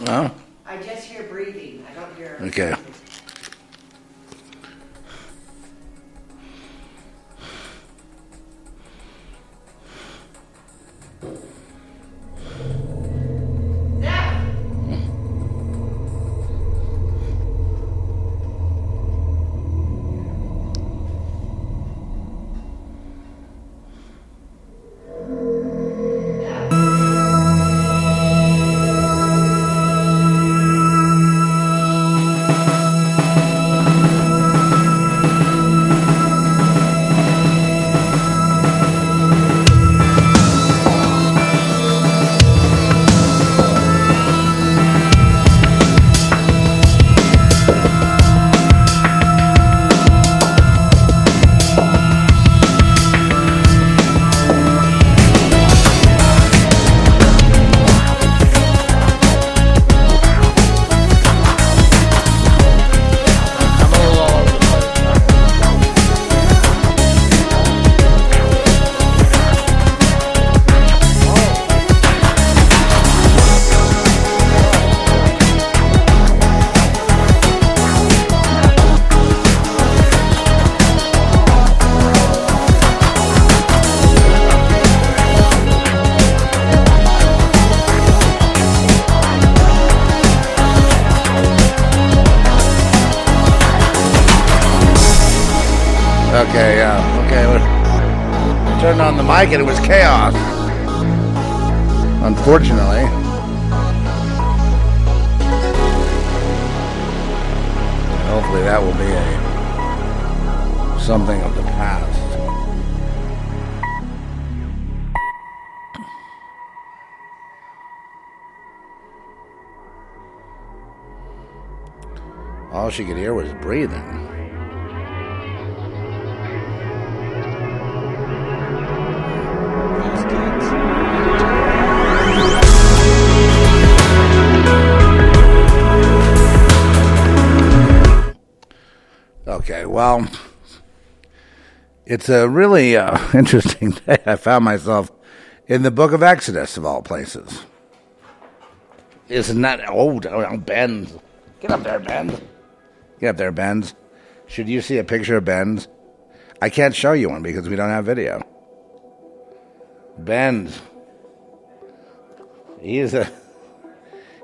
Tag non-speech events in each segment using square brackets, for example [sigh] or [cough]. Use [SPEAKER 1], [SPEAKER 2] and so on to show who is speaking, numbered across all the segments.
[SPEAKER 1] Well, Okay, yeah. Okay. turned on the mic and it was chaos. Unfortunately. Hopefully that will be a something of the past. All she could hear was breathing. Well, it's a really uh, [laughs] interesting day. I found myself in the book of Exodus, of all places. Isn't that old? Oh, Benz. Get up there, Benz. Get up there, Benz. Should you see a picture of Benz? I can't show you one because we don't have video. Benz. He's a.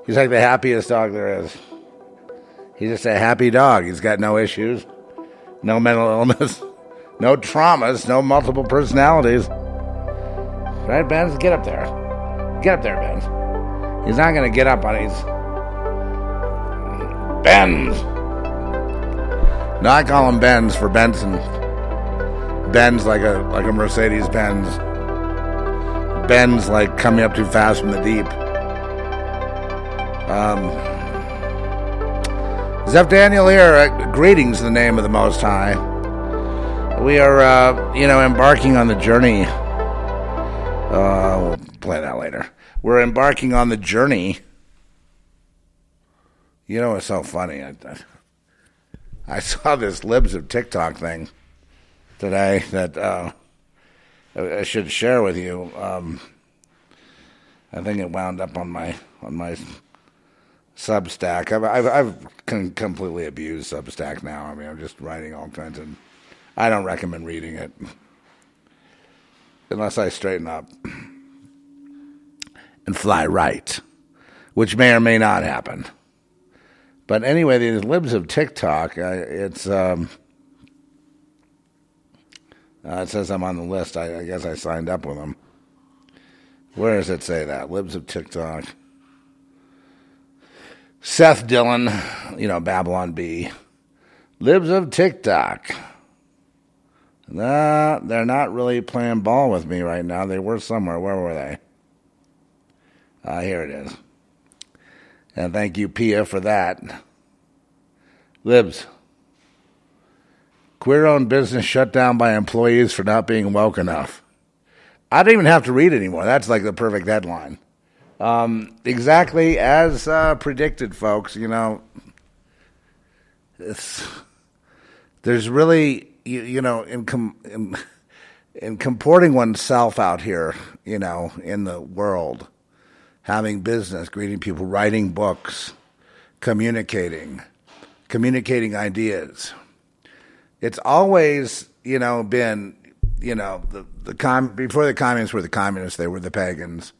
[SPEAKER 1] He's like the happiest dog there is. He's just a happy dog. He's got no issues, no mental illness, [laughs] no traumas, no multiple personalities. Right, Benz? Get up there. Get up there, Ben. He's not going to get up on his. Benz! No, I call him Benz for Benson. Benz like a like a Mercedes Benz. Benz like coming up too fast from the deep. Um, Zeph Daniel here. Uh, greetings in the name of the Most High. We are, uh, you know, embarking on the journey. Uh, we'll play that later. We're embarking on the journey. You know, it's so funny. I, I saw this libs of TikTok thing today that uh, I should share with you. Um, I think it wound up on my on my Substack. I've I've, I've con- completely abused Substack now. I mean, I'm just writing all kinds of. I don't recommend reading it unless I straighten up and fly right, which may or may not happen. But anyway, these libs of TikTok, it's um, uh, it says I'm on the list. I, I guess I signed up with them. Where does it say that? Libs of TikTok. Seth Dillon, you know, Babylon Bee. Libs of TikTok. Nah, they're not really playing ball with me right now. They were somewhere. Where were they? Ah, here it is. And thank you, Pia, for that. Libs. Queer owned business shut down by employees for not being woke enough. I don't even have to read anymore. That's like the perfect headline. Um, exactly as uh, predicted, folks. You know, there's really you, you know in, com, in in comporting oneself out here, you know, in the world, having business, greeting people, writing books, communicating, communicating ideas. It's always, you know, been, you know, the, the com- before the communists were the communists, they were the pagans.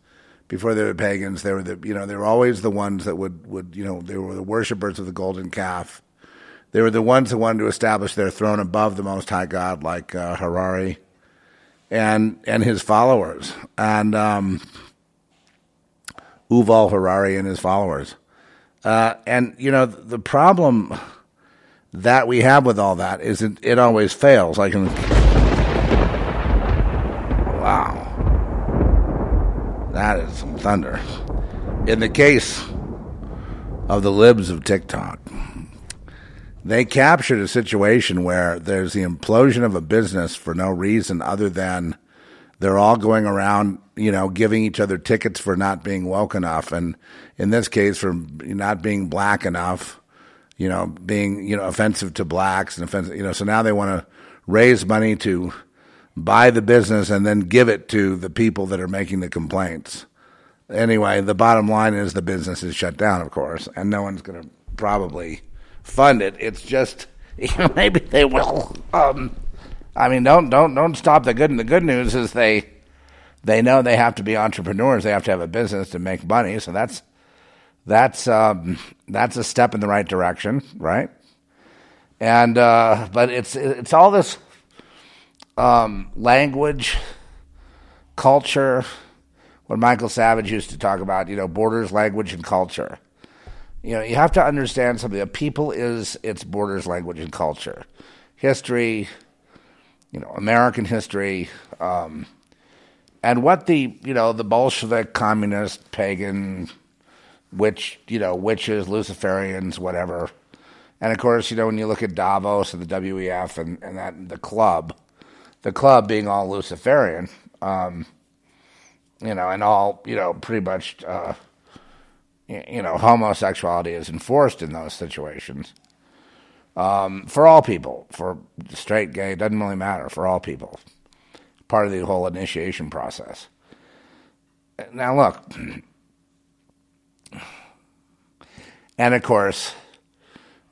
[SPEAKER 1] Before they were pagans, they were the, you know, they were always the ones that would, would, you know, they were the worshippers of the golden calf. They were the ones who wanted to establish their throne above the Most High God, like uh, Harari and and his followers, and um, Yuval Harari and his followers. Uh, and you know the problem that we have with all that is it, it always fails. I can. That is some thunder. In the case of the libs of TikTok, they captured a situation where there's the implosion of a business for no reason other than they're all going around, you know, giving each other tickets for not being woke enough, and in this case, for not being black enough, you know, being you know offensive to blacks and offensive, you know. So now they want to raise money to buy the business and then give it to the people that are making the complaints. Anyway, the bottom line is the business is shut down, of course, and no one's going to probably fund it. It's just [laughs] you know, maybe they will. Um, I mean, don't don't don't stop the good. And the good news is they they know they have to be entrepreneurs. They have to have a business to make money. So that's that's um, that's a step in the right direction, right? And uh, but it's it's all this um, language, culture. What Michael Savage used to talk about, you know, borders, language, and culture. You know, you have to understand something. A people is its borders, language, and culture. History, you know, American history, um, and what the you know the Bolshevik, communist, pagan, witch, you know, witches, Luciferians, whatever, and of course, you know, when you look at Davos and the WEF and and that the club, the club being all Luciferian, um, you know, and all you know, pretty much, uh, you know, homosexuality is enforced in those situations um, for all people, for straight, gay, doesn't really matter, for all people. Part of the whole initiation process. Now, look, and of course,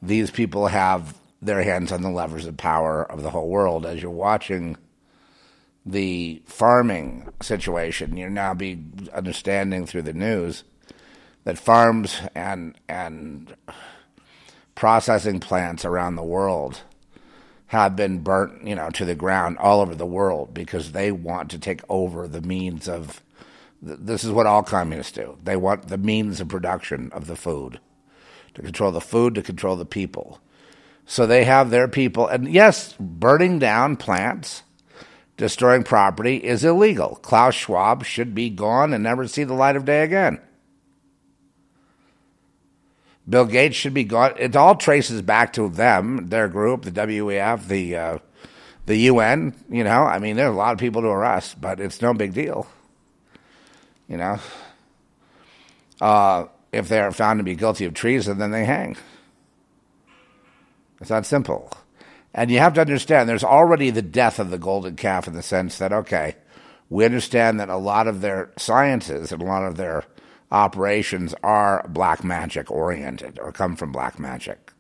[SPEAKER 1] these people have their hands on the levers of power of the whole world. As you're watching the farming situation, you're now be understanding through the news that farms and and processing plants around the world have been burnt, you know, to the ground all over the world because they want to take over the means of. This is what all communists do. They want the means of production of the food, to control the food, to control the people. So they have their people, and yes, burning down plants, destroying property is illegal. Klaus Schwab should be gone and never see the light of day again. Bill Gates should be gone. It all traces back to them, their group, the WEF, the uh, the UN. You know, I mean, there's a lot of people to arrest, but it's no big deal. You know, uh, if they're found to be guilty of treason, then they hang. It's that simple. And you have to understand, there's already the death of the golden calf in the sense that okay, we understand that a lot of their sciences and a lot of their operations are black magic oriented or come from black magic.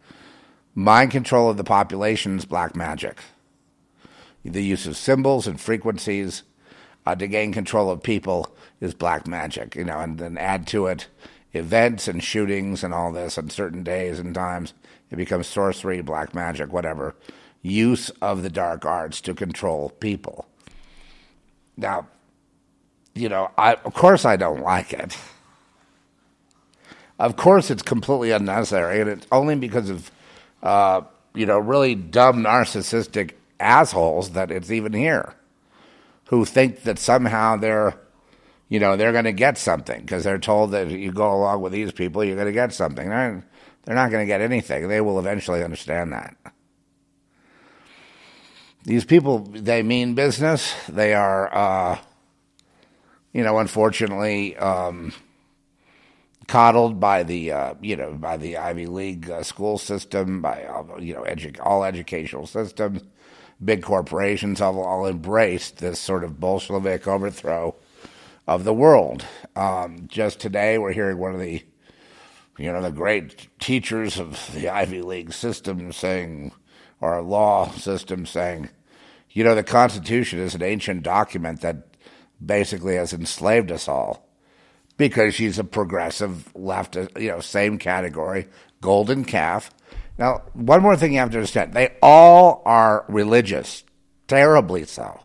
[SPEAKER 1] Mind control of the population is black magic. The use of symbols and frequencies uh, to gain control of people is black magic, you know, and then add to it events and shootings and all this on certain days and times. It becomes sorcery, black magic, whatever. Use of the dark arts to control people. Now, you know, I, of course I don't like it. Of course, it's completely unnecessary, and it's only because of uh, you know really dumb narcissistic assholes that it's even here, who think that somehow they're you know they're going to get something because they're told that if you go along with these people, you're going to get something. They're, they're not going to get anything. They will eventually understand that. These people, they mean business. They are, uh, you know, unfortunately. Um, coddled by the uh, you know by the Ivy League uh, school system, by you know edu- all educational systems. Big corporations have all embraced this sort of Bolshevik overthrow of the world. Um, just today, we're hearing one of the, you know, the great teachers of the Ivy League system saying, or law system saying, you know, the Constitution is an ancient document that basically has enslaved us all because she's a progressive left, you know, same category, golden calf. Now, one more thing you have to understand they all are religious, terribly so.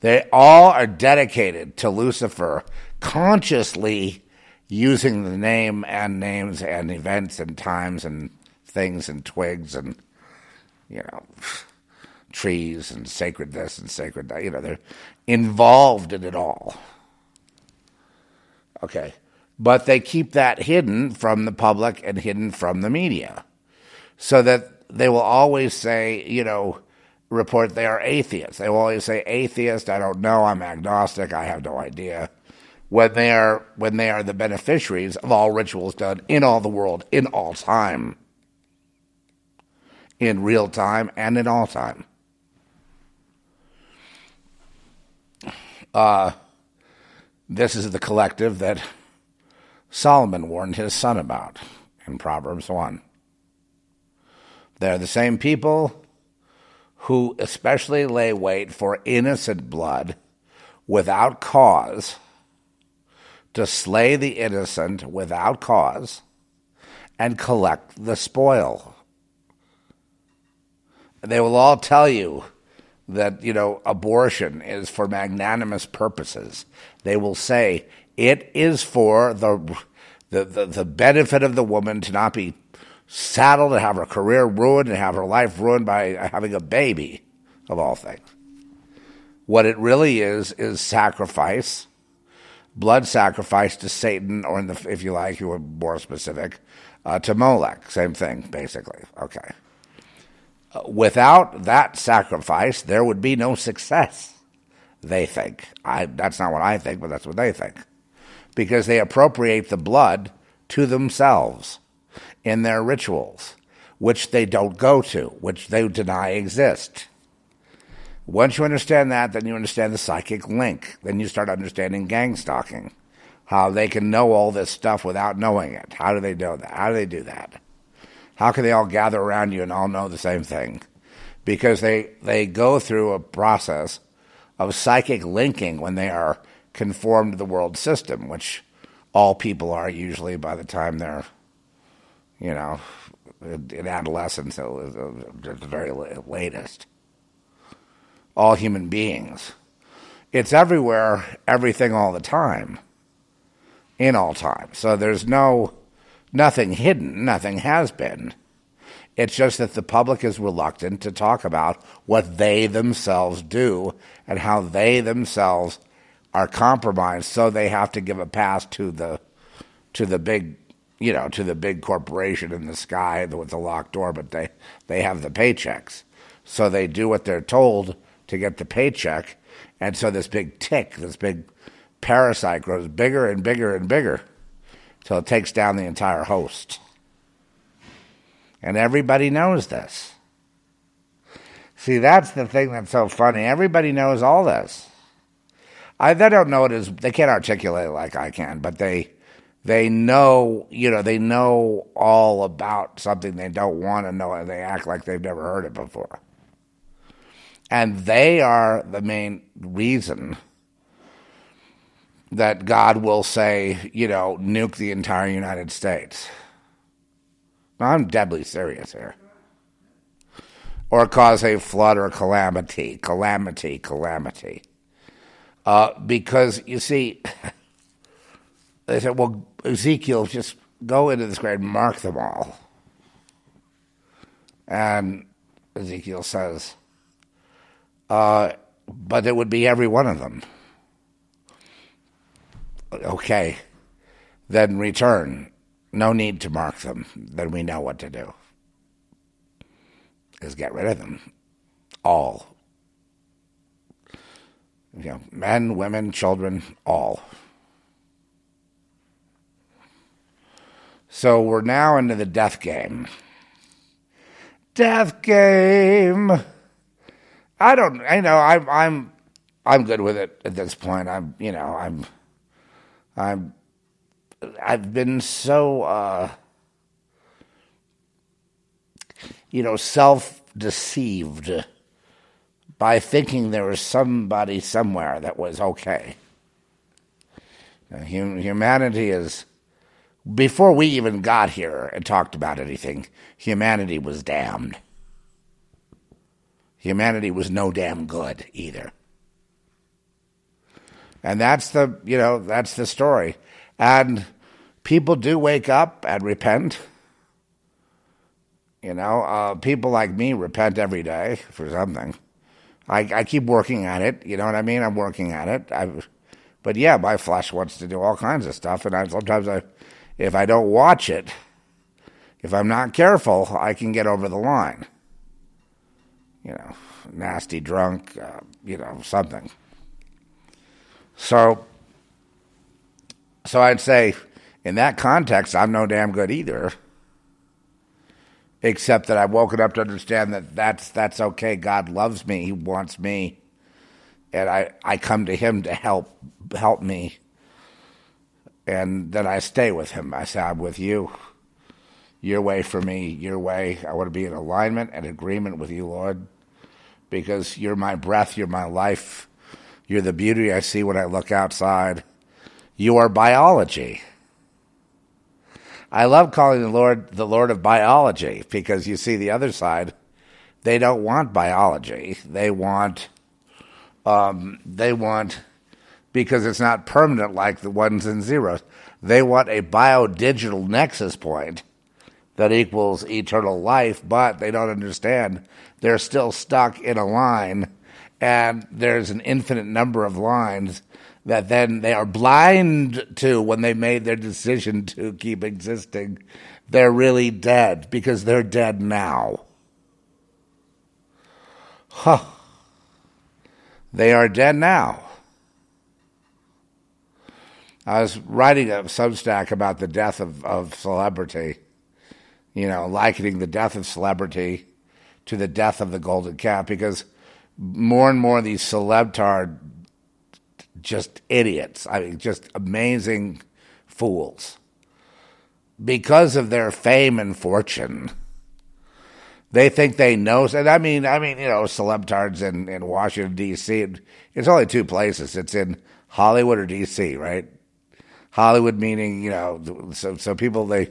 [SPEAKER 1] They all are dedicated to Lucifer, consciously using the name and names and events and times and things and twigs and, you know, trees and sacred this and sacred that. You know, they're involved in it all. Okay. But they keep that hidden from the public and hidden from the media so that they will always say, you know, report they are atheists. They will always say atheist, I don't know, I'm agnostic, I have no idea. When they are when they are the beneficiaries of all rituals done in all the world, in all time. In real time and in all time. Uh, this is the collective that Solomon warned his son about in Proverbs 1. They're the same people who especially lay wait for innocent blood without cause, to slay the innocent without cause, and collect the spoil. They will all tell you that you know abortion is for magnanimous purposes. They will say it is for the the, the, the benefit of the woman to not be saddled and have her career ruined and have her life ruined by having a baby, of all things. What it really is is sacrifice, blood sacrifice to Satan, or the, if you like, you were more specific, uh, to Molech. Same thing, basically. Okay without that sacrifice, there would be no success. They think. I, that's not what I think, but that's what they think. Because they appropriate the blood to themselves in their rituals, which they don't go to, which they deny exist. Once you understand that, then you understand the psychic link. Then you start understanding gang stalking, how they can know all this stuff without knowing it. How do they know that? How do they do that? How can they all gather around you and all know the same thing? Because they, they go through a process of psychic linking when they are conformed to the world system, which all people are usually by the time they're, you know, in adolescence, uh, at the very latest. All human beings. It's everywhere, everything all the time, in all time. So there's no nothing hidden, nothing has been. It's just that the public is reluctant to talk about what they themselves do and how they themselves are compromised, so they have to give a pass to the to the big you know, to the big corporation in the sky with the locked door, but they, they have the paychecks. So they do what they're told to get the paycheck. And so this big tick, this big parasite grows bigger and bigger and bigger till it takes down the entire host. And everybody knows this. See, that's the thing that's so funny. Everybody knows all this. I they don't know it as they can't articulate it like I can, but they they know, you know, they know all about something they don't want to know and they act like they've never heard it before. And they are the main reason that God will say, you know, nuke the entire United States. I'm deadly serious here. Or cause a flood or calamity, calamity, calamity. Uh, because, you see, [laughs] they said, well, Ezekiel, just go into this grave and mark them all. And Ezekiel says, uh, but it would be every one of them okay, then return. No need to mark them. Then we know what to do. Is get rid of them. All. You know, men, women, children, all. So we're now into the death game. Death game. I don't. I know. I'm. I'm I'm good with it at this point. I'm, you know, I'm, I'm, I've been so, uh, you know, self deceived by thinking there was somebody somewhere that was okay. Hum- humanity is, before we even got here and talked about anything, humanity was damned. Humanity was no damn good either. And that's the, you know, that's the story. And people do wake up and repent. You know, uh, people like me repent every day for something. I, I keep working at it. You know what I mean? I'm working at it. I, but yeah, my flesh wants to do all kinds of stuff, and I, sometimes I, if I don't watch it, if I'm not careful, I can get over the line. You know, nasty drunk, uh, you know, something. So, so I'd say, in that context, I'm no damn good either. Except that I've woken up to understand that that's that's okay. God loves me; He wants me, and I I come to Him to help help me. And then I stay with Him. I say, I'm with you. Your way for me, your way. I want to be in alignment and agreement with you, Lord, because you're my breath, you're my life you're the beauty I see when I look outside. You are biology. I love calling the Lord the Lord of biology because you see the other side. They don't want biology. They want, um, they want, because it's not permanent like the ones and zeros. They want a biodigital nexus point that equals eternal life, but they don't understand. They're still stuck in a line and there's an infinite number of lines that then they are blind to when they made their decision to keep existing. They're really dead because they're dead now. Huh. They are dead now. I was writing a Substack about the death of, of celebrity, you know, likening the death of celebrity to the death of the golden cat because more and more of these celebs are just idiots. I mean, just amazing fools. Because of their fame and fortune, they think they know. And I mean, I mean, you know, celebtards in, in Washington D.C. It's only two places. It's in Hollywood or D.C. Right? Hollywood meaning, you know, so so people they.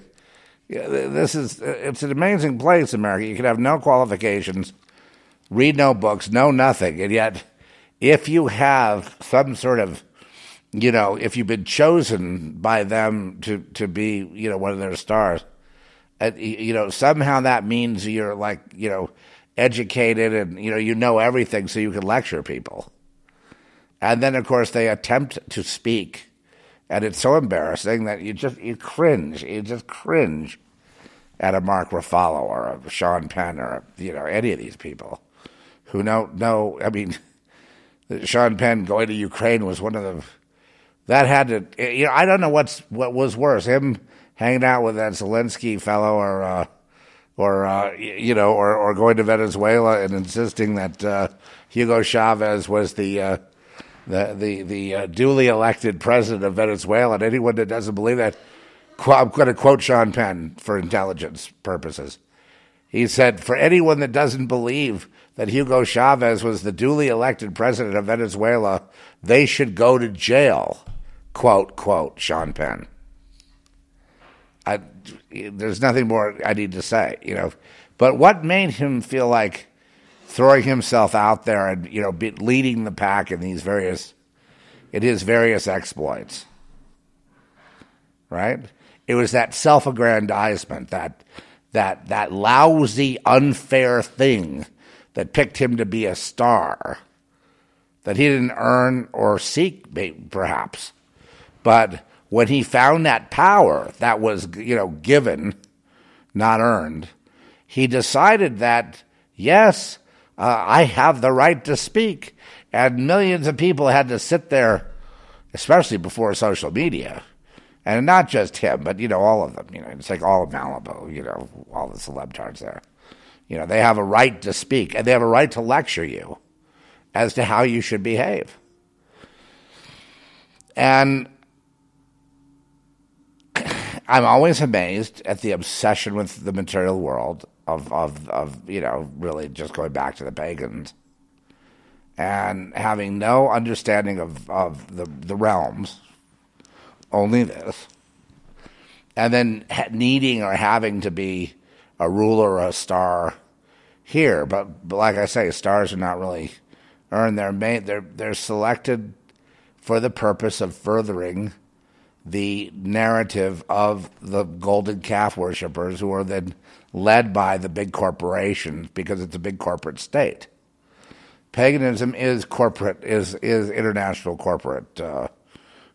[SPEAKER 1] This is uh, it's an amazing place, America. You can have no qualifications read no books, know nothing. And yet, if you have some sort of, you know, if you've been chosen by them to, to be, you know, one of their stars, you know, somehow that means you're like, you know, educated and, you know, you know everything so you can lecture people. And then, of course, they attempt to speak. And it's so embarrassing that you just, you cringe. You just cringe at a Mark Ruffalo or a Sean Penn or, you know, any of these people who know know. I mean, [laughs] Sean Penn going to Ukraine was one of the that had to. You know, I don't know what's what was worse, him hanging out with that Zelensky fellow, or uh, or uh, you know, or or going to Venezuela and insisting that uh, Hugo Chavez was the. Uh, the the the uh, duly elected president of Venezuela, and anyone that doesn't believe that, I'm going to quote Sean Penn for intelligence purposes. He said, "For anyone that doesn't believe that Hugo Chavez was the duly elected president of Venezuela, they should go to jail. Quote, quote, Sean Penn. I, there's nothing more I need to say, you know. But what made him feel like throwing himself out there and, you know, be, leading the pack in these various, in his various exploits? Right? It was that self-aggrandizement, that, that, that lousy, unfair thing that picked him to be a star that he didn't earn or seek, perhaps. But when he found that power that was, you know, given, not earned, he decided that, yes, uh, I have the right to speak. And millions of people had to sit there, especially before social media. And not just him, but, you know, all of them. You know, it's like all of Malibu, you know, all the celebtards there. You know, they have a right to speak and they have a right to lecture you as to how you should behave. And [clears throat] I'm always amazed at the obsession with the material world of, of, of, you know, really just going back to the pagans and having no understanding of, of the, the realms, only this, and then needing or having to be a ruler or a star here. But, but like I say, stars are not really earned. They're, made, they're, they're selected for the purpose of furthering the narrative of the golden calf worshippers who are then led by the big corporations because it's a big corporate state. Paganism is corporate, is is international corporate uh,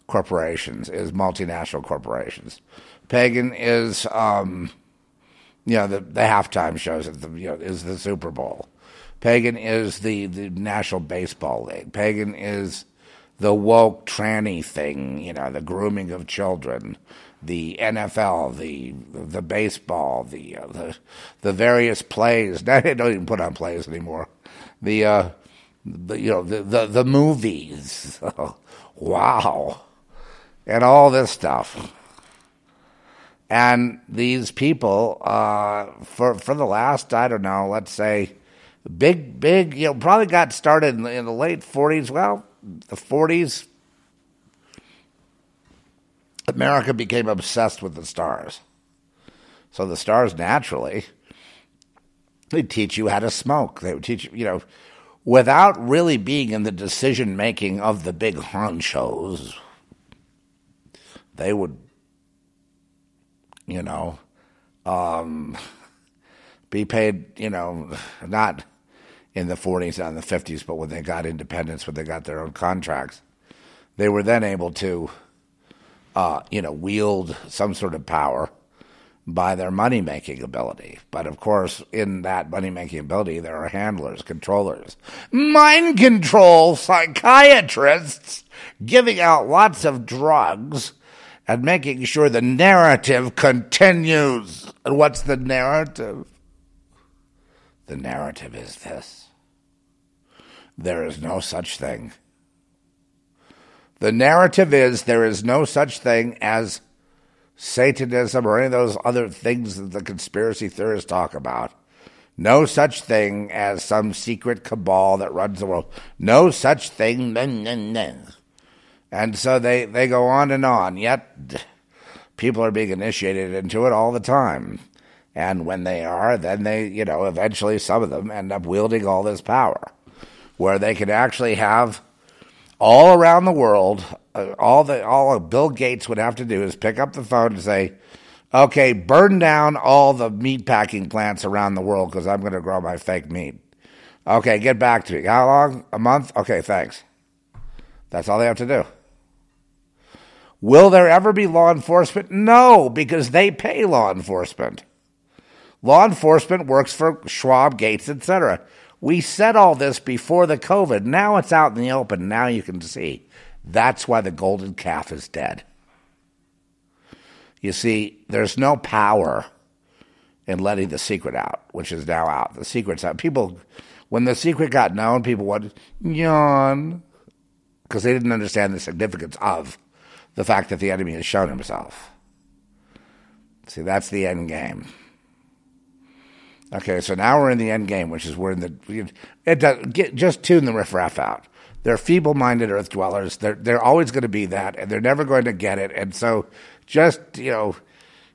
[SPEAKER 1] corporations, is multinational corporations. Pagan is, um, you know, the, the halftime shows at the you know is the Super Bowl. Pagan is the the National Baseball League. Pagan is the woke tranny thing, you know, the grooming of children, the NFL, the the baseball, the uh, the the various plays. [laughs] They don't even put on plays anymore. The uh, the you know the the, the movies. [laughs] wow, and all this stuff. And these people, uh, for for the last, I don't know, let's say, big, big, you know, probably got started in the, in the late '40s. Well, the 40s, America became obsessed with the stars. So the stars naturally, they teach you how to smoke. They would teach you, you know, without really being in the decision making of the big honchos. They would, you know, um, be paid, you know, not in the 40s and the 50s, but when they got independence, when they got their own contracts, they were then able to, uh, you know, wield some sort of power by their money making ability. But of course, in that money making ability, there are handlers, controllers, mind control psychiatrists giving out lots of drugs and making sure the narrative continues. And what's the narrative? The narrative is this there is no such thing. The narrative is there is no such thing as Satanism or any of those other things that the conspiracy theorists talk about. No such thing as some secret cabal that runs the world. No such thing. And so they, they go on and on. Yet people are being initiated into it all the time. And when they are, then they, you know, eventually some of them end up wielding all this power where they can actually have all around the world, uh, all the all Bill Gates would have to do is pick up the phone and say, "Okay, burn down all the meat packing plants around the world because I'm going to grow my fake meat." Okay, get back to me. How long? A month? Okay, thanks. That's all they have to do. Will there ever be law enforcement? No, because they pay law enforcement. Law enforcement works for Schwab, Gates, etc. We said all this before the COVID. Now it's out in the open. Now you can see. That's why the golden calf is dead. You see, there's no power in letting the secret out, which is now out. The secret's out. People, when the secret got known, people went, yawn, because they didn't understand the significance of the fact that the enemy has shown himself. See, that's the end game. Okay, so now we're in the end game, which is we're in the. It does, get, just tune the riffraff out. They're feeble-minded earth dwellers. They're they're always going to be that, and they're never going to get it. And so, just you know,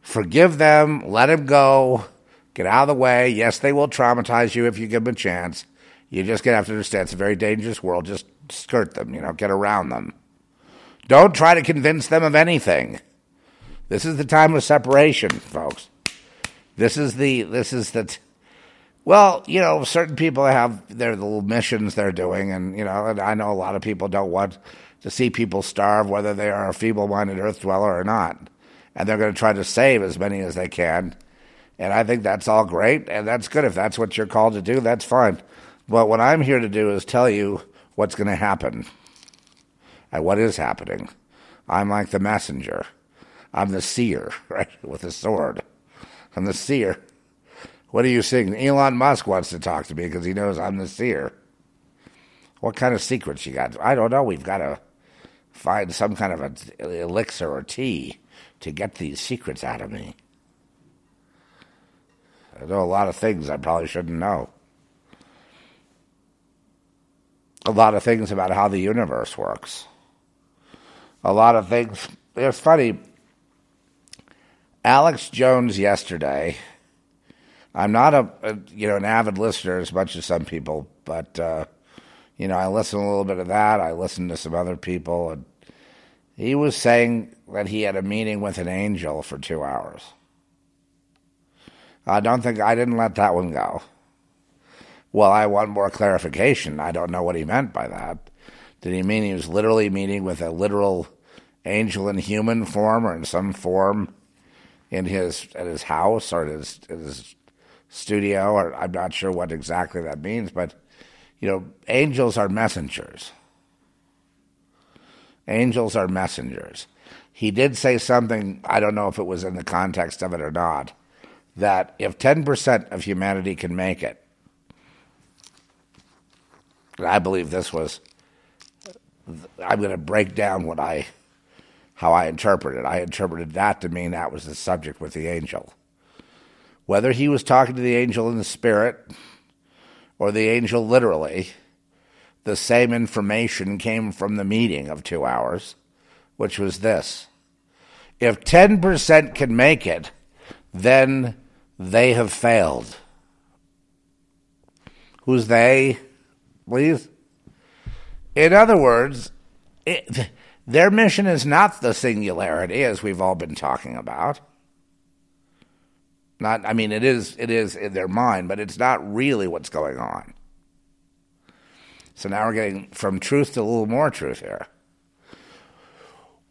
[SPEAKER 1] forgive them, let them go, get out of the way. Yes, they will traumatize you if you give them a chance. You just gonna have to understand it's a very dangerous world. Just skirt them, you know, get around them. Don't try to convince them of anything. This is the time of separation, folks. This is the this is the well, you know, certain people have their little missions they're doing, and you know, and I know a lot of people don't want to see people starve, whether they are a feeble-minded earth dweller or not, and they're going to try to save as many as they can. And I think that's all great, and that's good if that's what you're called to do. That's fine. But what I'm here to do is tell you what's going to happen and what is happening. I'm like the messenger. I'm the seer, [laughs] right, with a sword. I'm the seer. What are you seeing? Elon Musk wants to talk to me because he knows I'm the seer. What kind of secrets you got? I don't know. We've got to find some kind of a elixir or tea to get these secrets out of me. I know a lot of things I probably shouldn't know. A lot of things about how the universe works. A lot of things. It's funny. Alex Jones yesterday. I'm not a, a you know an avid listener as much as some people, but uh, you know I listen a little bit of that. I listen to some other people, and he was saying that he had a meeting with an angel for two hours. I don't think I didn't let that one go. Well, I want more clarification. I don't know what he meant by that. Did he mean he was literally meeting with a literal angel in human form or in some form in his at his house or his his studio? Or I'm not sure what exactly that means, but you know, angels are messengers. Angels are messengers. He did say something, I don't know if it was in the context of it or not, that if 10% of humanity can make it, I believe this was, I'm going to break down what I, how I interpreted. I interpreted that to mean that was the subject with the angel. Whether he was talking to the angel in the spirit or the angel literally, the same information came from the meeting of two hours, which was this. If 10% can make it, then they have failed. Who's they, please? In other words, it, their mission is not the singularity as we've all been talking about. Not, I mean, it is, it is in their mind, but it's not really what's going on. So now we're getting from truth to a little more truth here.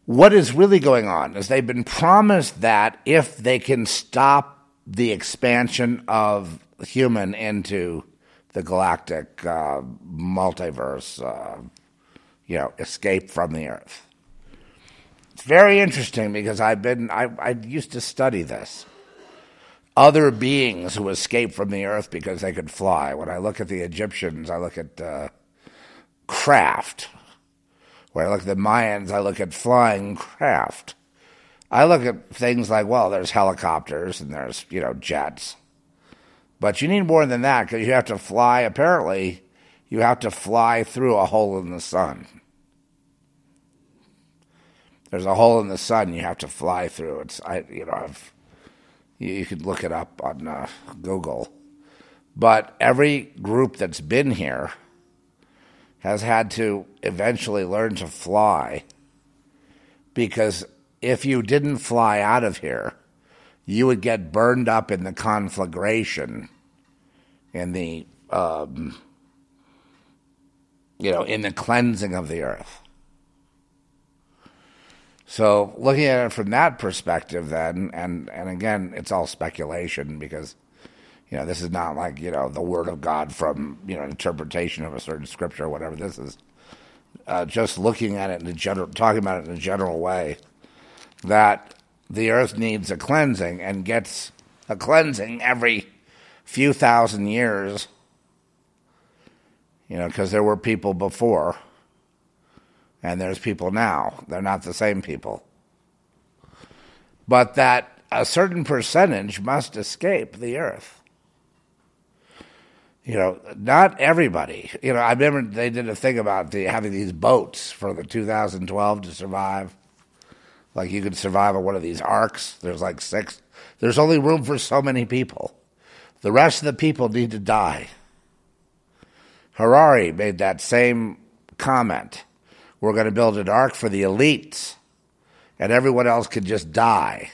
[SPEAKER 1] What is really going on is they've been promised that if they can stop the expansion of human into the galactic uh, multiverse, uh, you know, escape from the Earth. Very interesting because I've been, I, I used to study this. Other beings who escaped from the Earth because they could fly. When I look at the Egyptians, I look at uh, craft. When I look at the Mayans, I look at flying craft. I look at things like, well, there's helicopters and there's, you know, jets. But you need more than that because you have to fly, apparently, you have to fly through a hole in the sun. There's a hole in the sun you have to fly through. It's, I, you know, I've, you, you could look it up on uh, Google. But every group that's been here has had to eventually learn to fly because if you didn't fly out of here, you would get burned up in the conflagration, in the um, you know, in the cleansing of the earth. So looking at it from that perspective, then, and and again, it's all speculation because you know this is not like you know the word of God from you know interpretation of a certain scripture or whatever. This is uh, just looking at it in a general, talking about it in a general way that the earth needs a cleansing and gets a cleansing every few thousand years. You know, because there were people before and there's people now. They're not the same people. But that a certain percentage must escape the earth. You know, not everybody. You know, I remember they did a thing about the, having these boats for the 2012 to survive like you could survive on one of these arks. There's like six. There's only room for so many people. The rest of the people need to die. Harari made that same comment. We're going to build an ark for the elites, and everyone else could just die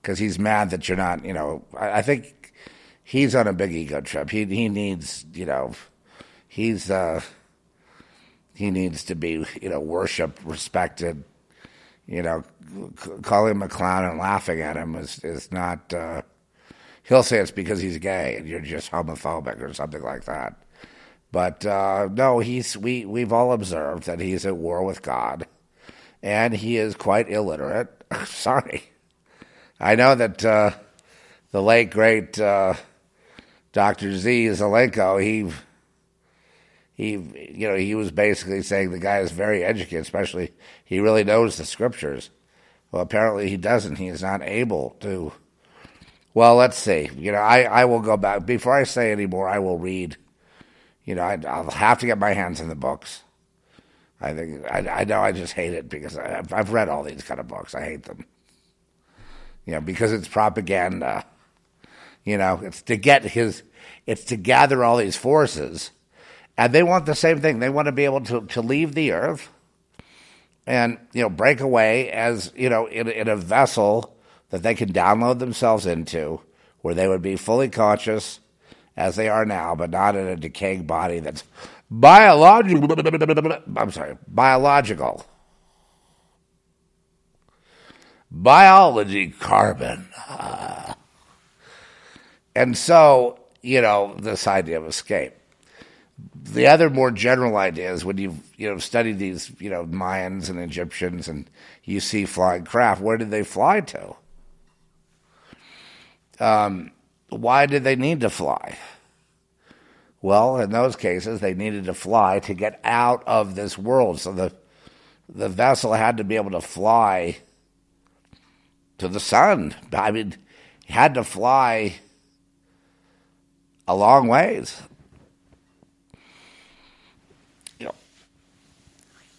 [SPEAKER 1] because he's mad that you're not. You know, I, I, think he's on a big ego trip. He he needs, you know, he's uh, he needs to be, you know, worshipped, respected, you know, calling him a clown and laughing at him is is not. Uh, he'll say it's because he's gay and you're just homophobic or something like that. But uh, no, he's we we've all observed that he's at war with God, and he is quite illiterate. [laughs] Sorry, I know that uh, the late great uh, Doctor Z Zelenko he he, you know, he was basically saying the guy is very educated, especially he really knows the scriptures. Well, apparently he doesn't. He is not able to. Well, let's see. You know, I, I will go back before I say any more. I will read. You know, I, will have to get my hands in the books. I think I, I know I just hate it because I, I've read all these kind of books. I hate them. You know, because it's propaganda. You know, it's to get his, it's to gather all these forces and they want the same thing. They want to be able to, to leave the earth and, you know, break away as, you know, in, in a vessel that they can download themselves into where they would be fully conscious as they are now, but not in a decaying body that's biological. I'm sorry, biological. Biology carbon. And so, you know, this idea of escape the other more general idea is when you've you know studied these you know Mayans and Egyptians and you see flying craft, where did they fly to? Um, why did they need to fly? Well, in those cases, they needed to fly to get out of this world. So the the vessel had to be able to fly to the sun. I mean, had to fly a long ways.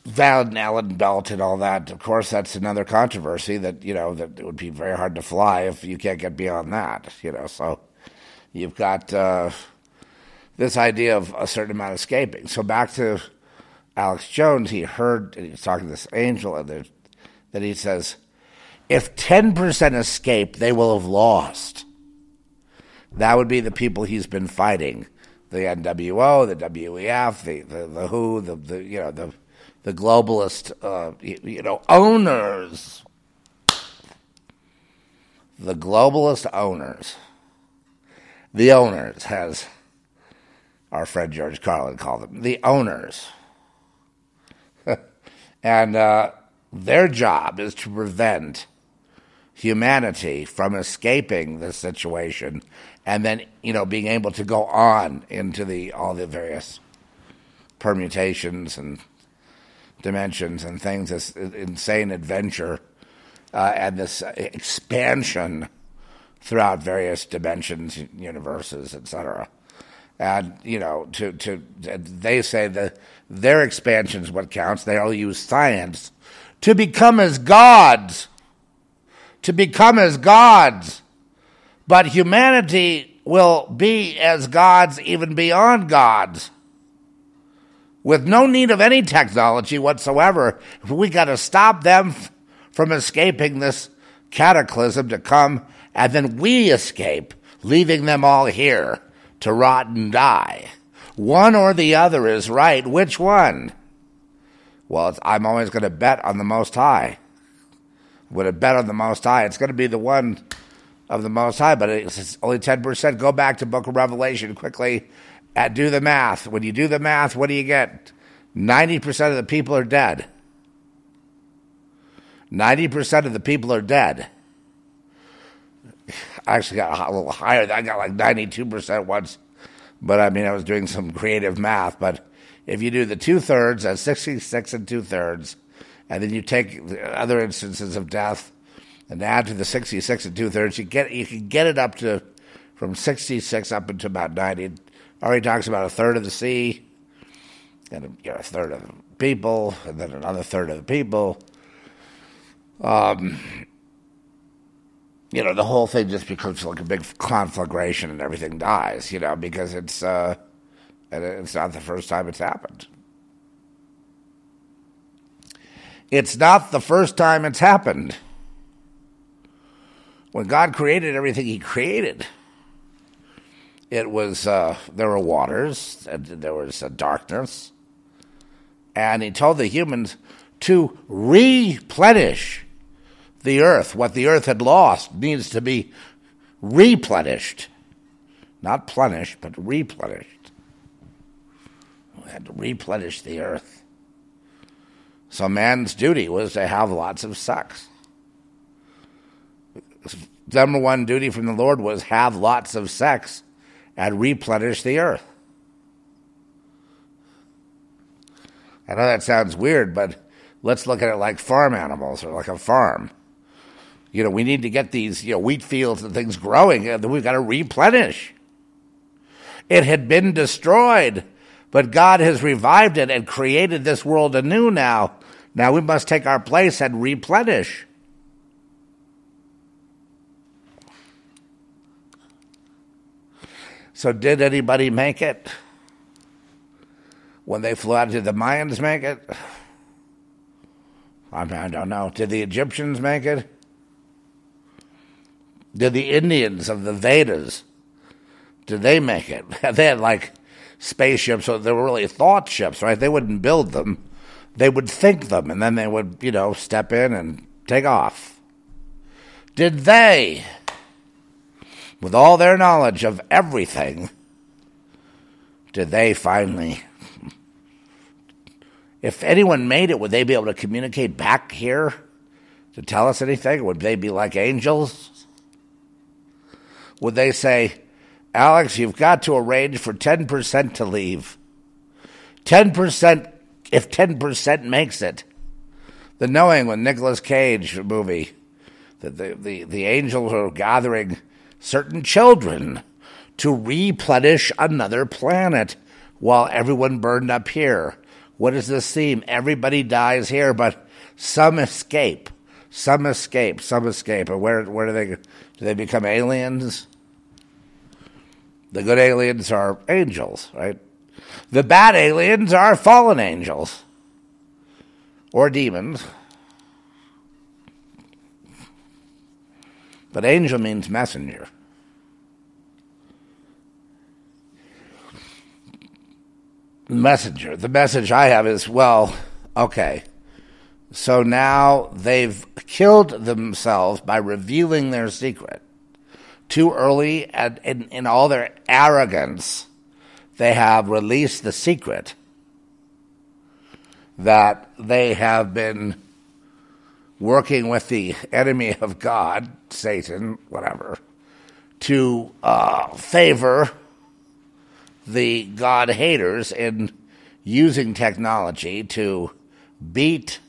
[SPEAKER 1] Van Allen belt and all that. Of course, that's another controversy that you know that it would be very hard to fly if you can't get beyond that. You know, so you've got uh, this idea of a certain amount escaping. So back to Alex Jones, he heard he was talking to this angel, and that he says, if ten percent escape, they will have lost. That would be the people he's been fighting the NWO, the WEF, the the, the WHO, the, the you know the the globalist, uh, you, you know, owners, the globalist owners, the owners, has our friend George Carlin called them, the owners. [laughs] and uh, their job is to prevent humanity from escaping this situation and then, you know, being able to go on into the all the various permutations and dimensions and things, this insane adventure uh, and this expansion throughout various dimensions, universes, etc. And you know, to to they say that their expansion is what counts. They all use science to become as gods, to become as gods. But humanity will be as gods, even beyond gods with no need of any technology whatsoever. We got to stop them from escaping this cataclysm to come, and then we escape, leaving them all here to rot and die. One or the other is right. Which one? Well, I'm always going to bet on the Most High. Would have bet on the Most High. It's going to be the one of the Most High, but it's only 10%. Go back to Book of Revelation quickly at do the math. When you do the math, what do you get? 90% of the people are dead. 90% of the people are dead. I actually got a little higher. I got like 92% once. But I mean, I was doing some creative math. But if you do the two thirds, that's 66 and two thirds. And then you take the other instances of death and add to the 66 and two thirds, you get you can get it up to from 66 up into about 90 already talks about a third of the sea, and you know, a third of the people, and then another third of the people. Um, you know, the whole thing just becomes like a big conflagration and everything dies, you know, because it's, uh, it's not the first time it's happened. It's not the first time it's happened. When God created everything He created, it was uh, there were waters, and there was a darkness, and he told the humans to replenish the earth. What the earth had lost needs to be replenished, not plenished, but replenished. We had to replenish the earth. So man's duty was to have lots of sex. Number one duty from the Lord was have lots of sex and replenish the earth. I know that sounds weird, but let's look at it like farm animals or like a farm. You know, we need to get these, you know, wheat fields and things growing, and we've got to replenish. It had been destroyed, but God has revived it and created this world anew now. Now we must take our place and replenish. So, did anybody make it? When they flew out, did the Mayans make it? I, mean, I don't know. Did the Egyptians make it? Did the Indians of the Vedas, did they make it? [laughs] They had like spaceships, so they were really thought ships, right? They wouldn't build them. They would think them, and then they would, you know, step in and take off. Did they, with all their knowledge of everything, did they finally if anyone made it, would they be able to communicate back here to tell us anything? Would they be like angels? Would they say, Alex, you've got to arrange for 10% to leave? 10%, if 10% makes it. The Knowing with Nicolas Cage movie, the, the, the, the angels are gathering certain children to replenish another planet while everyone burned up here. What does this seem? Everybody dies here, but some escape. Some escape. Some escape. And where where do they do they become aliens? The good aliens are angels, right? The bad aliens are fallen angels or demons. But angel means messenger. messenger. The message I have is well, okay. So now they've killed themselves by revealing their secret. Too early and in, in all their arrogance, they have released the secret that they have been working with the enemy of God, Satan, whatever, to uh, favor the God haters in using technology to beat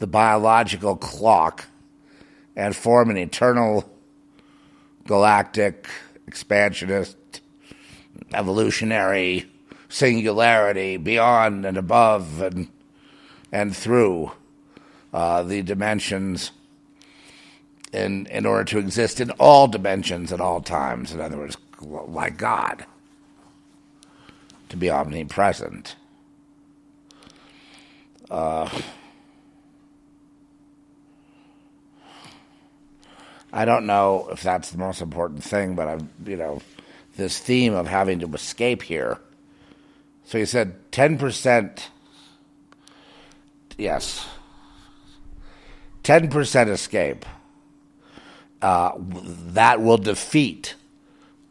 [SPEAKER 1] the biological clock and form an eternal galactic expansionist evolutionary singularity beyond and above and and through uh, the dimensions in in order to exist in all dimensions at all times. In other words, like God to be omnipresent. Uh, I don't know if that's the most important thing, but I'm, you know, this theme of having to escape here. So you said 10%, yes, 10% escape. Uh, that will defeat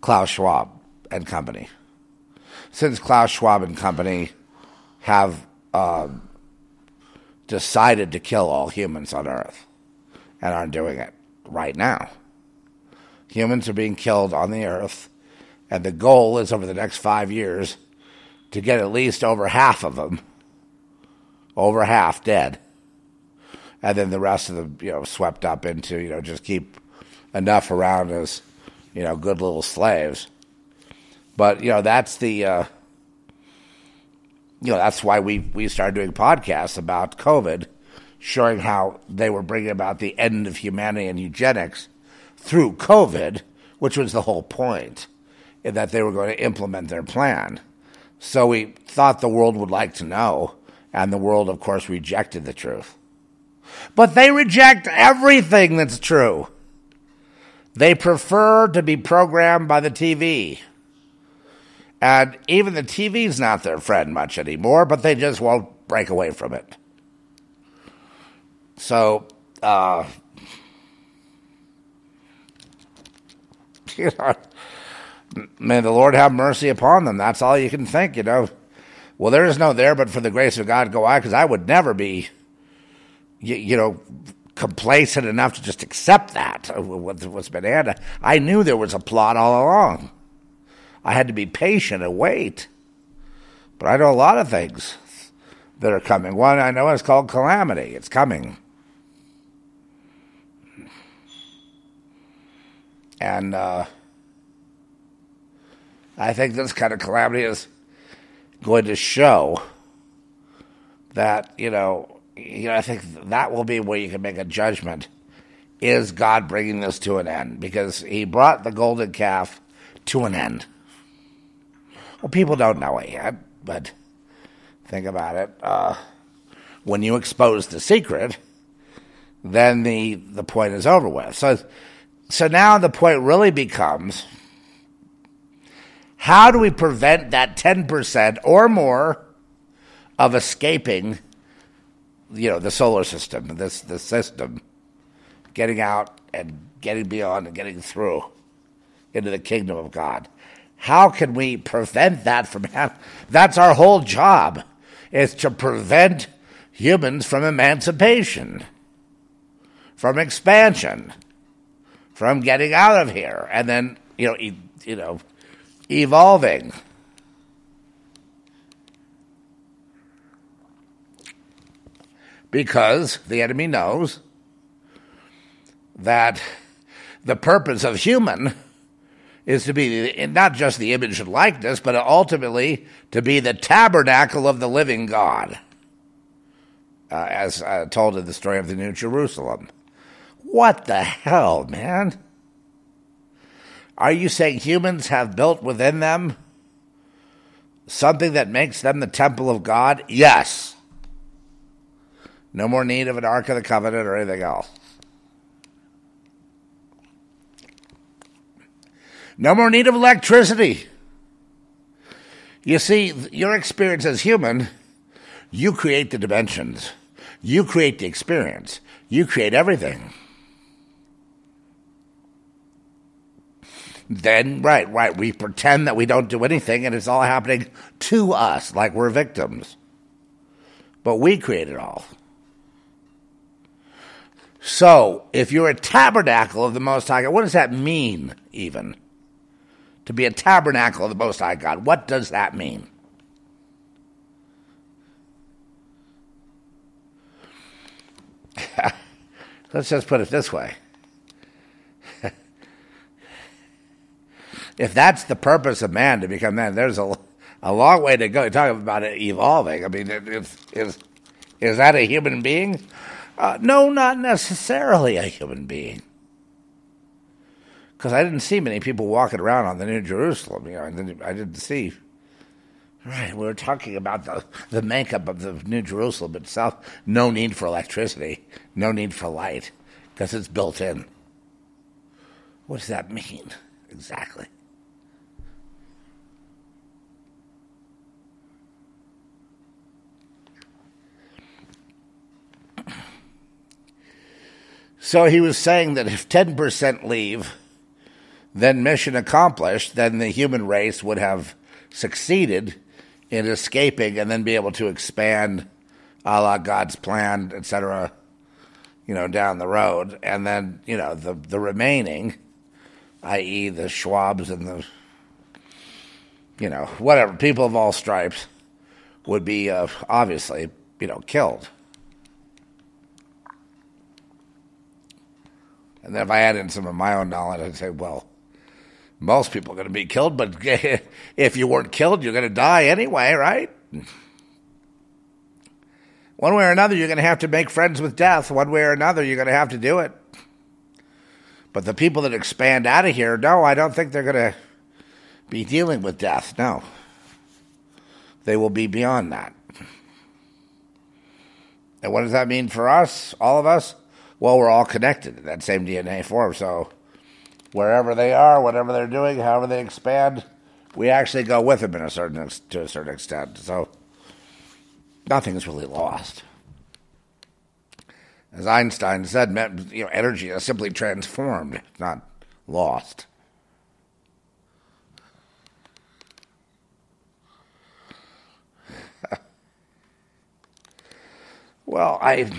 [SPEAKER 1] Klaus Schwab and company since Klaus Schwab and company have um, decided to kill all humans on Earth and are doing it right now. Humans are being killed on the Earth, and the goal is over the next five years to get at least over half of them, over half dead, and then the rest of them, you know, swept up into, you know, just keep enough around as, you know, good little slaves. But you know that's the uh, you know that's why we we started doing podcasts about COVID, showing how they were bringing about the end of humanity and eugenics through COVID, which was the whole point, in that they were going to implement their plan. So we thought the world would like to know, and the world, of course, rejected the truth. But they reject everything that's true. They prefer to be programmed by the TV. And even the TV's not their friend much anymore, but they just won't break away from it. So, uh, [laughs] you know, may the Lord have mercy upon them. That's all you can think, you know. Well, there is no there but for the grace of God go I, because I would never be, you, you, know, complacent enough to just accept that, uh, been added. I knew there was a plot all along. I had to be patient and wait. But I know a lot of things. that are coming. One I know is called calamity. It's coming. And uh, I think this kind of calamity is going to show that, you know, you know, I think that will be where you can make a judgment. Is God bringing this to an end? Because he brought the golden calf to an end. Well, people don't know it yet, but think about it. Uh, when you expose the secret, then the the point is over with. So, so now the point really becomes: how do we prevent that ten percent or more of escaping, you know, the solar system, this the system, getting out and getting beyond and getting through into the kingdom of God? How can we prevent that from [laughs] happening? That's our whole job, is to prevent humans from emancipation, from expansion, from getting out of here, and then you know, e- you know, evolving. Because the enemy knows that the purpose of human is to be not just the image and likeness, but ultimately to be the tabernacle of the living God, uh, as uh, told in the story of the New Jerusalem. What the hell, man? Are you saying humans have built within them something that makes them the temple of God? Yes. No more need of an Ark of the Covenant or anything else. No more need of electricity. You see, your experience as human, you create the dimensions, you create the experience, you create everything. Then, right, right, we pretend that we don't do anything and it's all happening to us like we're victims. But we create it all. So, if you're a tabernacle of the Most High God, what does that mean, even? to be a tabernacle of the Most High God. What does that mean? [laughs] Let's just put it this way. [laughs] if that's the purpose of man to become man, there's a, a long way to go. You're talking about it evolving. I mean, is, is, is that a human being? Uh, no, not necessarily a human being because I didn't see many people walking around on the New Jerusalem. You know, I didn't see. Right, we were talking about the, the makeup of the New Jerusalem itself. No need for electricity, no need for light, because it's built in. What does that mean exactly? So he was saying that if 10% leave, then mission accomplished, then the human race would have succeeded in escaping and then be able to expand a la God's plan, etc., you know, down the road. And then, you know, the, the remaining, i.e., the Schwabs and the, you know, whatever, people of all stripes would be uh, obviously, you know, killed. And then if I add in some of my own knowledge, I'd say, well, most people are going to be killed, but [laughs] if you weren't killed, you're going to die anyway, right? One way or another, you're going to have to make friends with death. One way or another, you're going to have to do it. But the people that expand out of here, no, I don't think they're going to be dealing with death. No. They will be beyond that. And what does that mean for us, all of us? Well, we're all connected in that same DNA form. So wherever they are, whatever they're doing, however they expand, we actually go with them in a certain to a certain extent. So nothing is really lost. As Einstein said, you know, energy is simply transformed, not lost. [laughs] well, I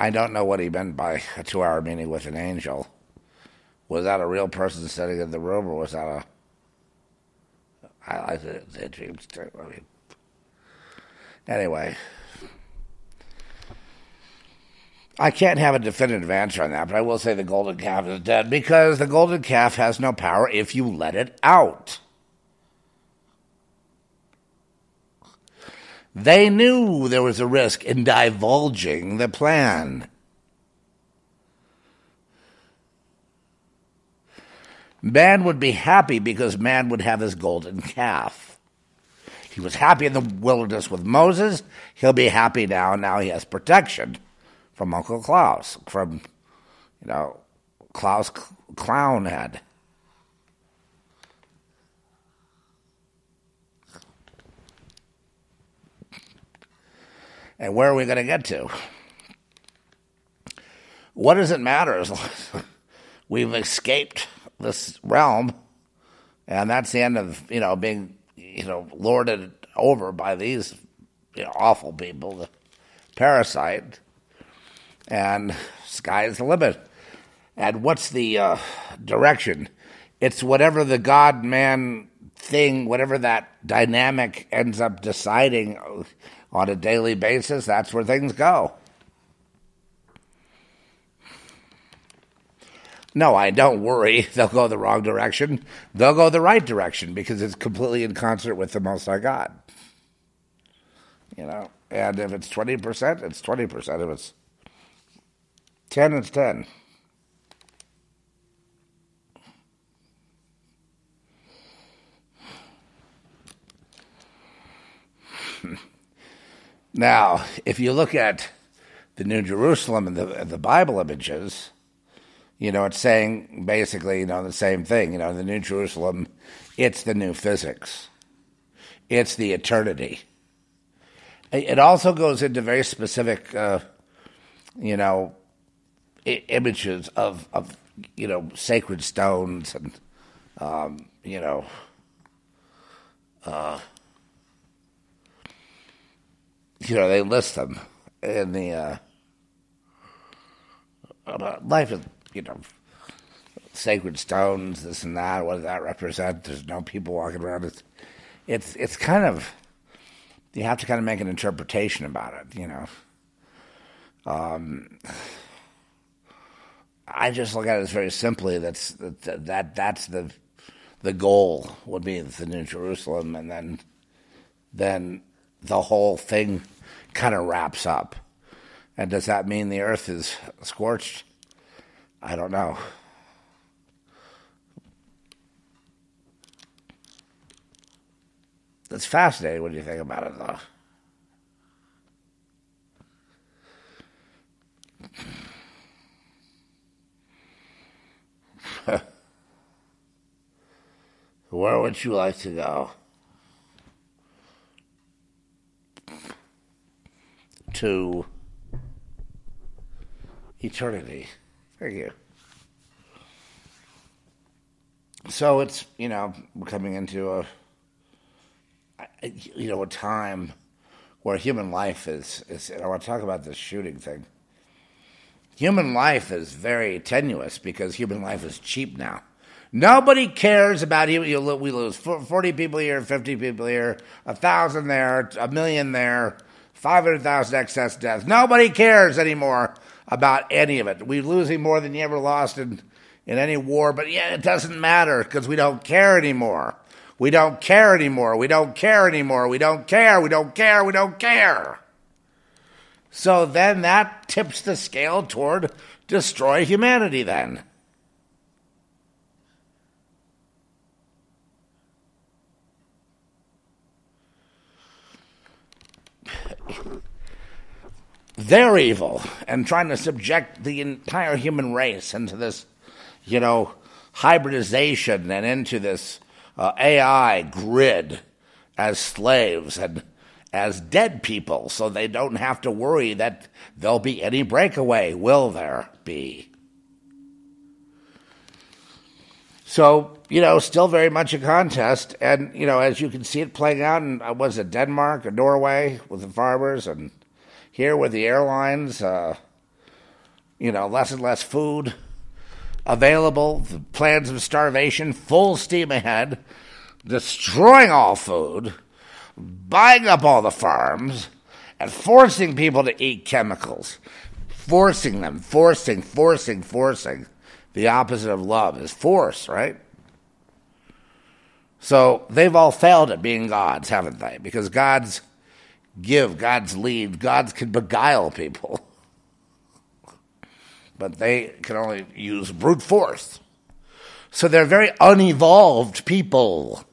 [SPEAKER 1] I don't know what he meant by a two hour meeting with an angel. Was that a real person sitting in the room, or was that a. I like the, the dreams too. I mean, Anyway, I can't have a definitive answer on that, but I will say the golden calf is dead because the golden calf has no power if you let it out. They knew there was a risk in divulging the plan. Man would be happy because man would have his golden calf. He was happy in the wilderness with Moses. He'll be happy now. Now he has protection from Uncle Klaus, from, you know, Klaus Clownhead. And where are we going to get to? What does it matter [laughs] we've escaped this realm, and that's the end of you know being you know lorded over by these you know, awful people, the parasite, and sky's the limit. And what's the uh, direction? It's whatever the God man thing, whatever that dynamic ends up deciding on a daily basis, that's where things go. No, I don't worry. [laughs] They'll go the wrong direction. They'll go the right direction because it's completely in concert with the Most High God. You know, and if it's twenty percent, it's twenty percent. If it's ten, it's ten. [laughs] Now, if you look at the New Jerusalem and the, the Bible images, you know, it's saying basically, you know, the same thing. You know, the New Jerusalem, it's the new physics, it's the eternity. It also goes into very specific, uh, you know, I- images of, of, you know, sacred stones and, um, you know, uh, you know, they list them in the uh, life of, you know, sacred stones, this and that. What does that represent? There's no people walking around. It's, it's, it's kind of, you have to kind of make an interpretation about it, you know. Um, I just look at it as very simply that's that, that that's the the goal would be the New Jerusalem, and then then the whole thing kind of wraps up. And does that mean the earth is scorched? I don't know. That's fascinating when you think about it, though. [laughs] Where would you like to go? To eternity. Thank you. So it's you know we're coming into a you know a time where human life is is. and I want to talk about this shooting thing. Human life is very tenuous because human life is cheap now. Nobody cares about you. We lose forty people here, fifty people here, a thousand there, a million there 500,000 excess deaths. Nobody cares anymore about any of it. We're losing more than you ever lost in, in any war, but yeah, it doesn't matter because we don't care anymore. We don't care anymore. We don't care anymore. We don't care. We don't care. We don't care. So then that tips the scale toward destroy humanity then. They're evil and trying to subject the entire human race into this, you know, hybridization and into this uh, AI grid as slaves and as dead people so they don't have to worry that there'll be any breakaway, will there be? So, you know, still very much a contest. And, you know, as you can see it playing out in, uh, was it Denmark or Norway with the farmers and here with the airlines, uh, you know, less and less food available, the plans of starvation, full steam ahead, destroying all food, buying up all the farms, and forcing people to eat chemicals, forcing them, forcing, forcing, forcing. The opposite of love is force, right? So they've all failed at being gods, haven't they? Because gods give, gods lead, gods can beguile people. [laughs] But they can only use brute force. So they're very unevolved people.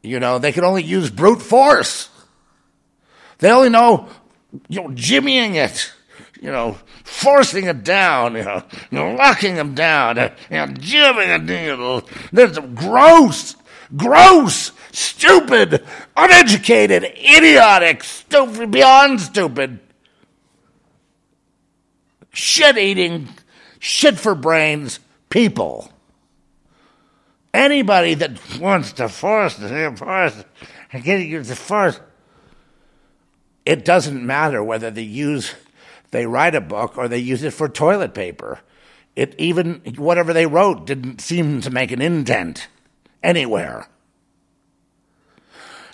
[SPEAKER 1] You know, they can only use brute force. They only know, you know, jimmying it, you know, forcing it down, you know, locking them down, you know, it, you know. There's gross, gross, stupid, uneducated, idiotic, stupid, beyond stupid, shit eating, shit for brains people. Anybody that wants to force force and get you to force, it doesn't matter whether they use they write a book or they use it for toilet paper. It even whatever they wrote didn't seem to make an indent anywhere.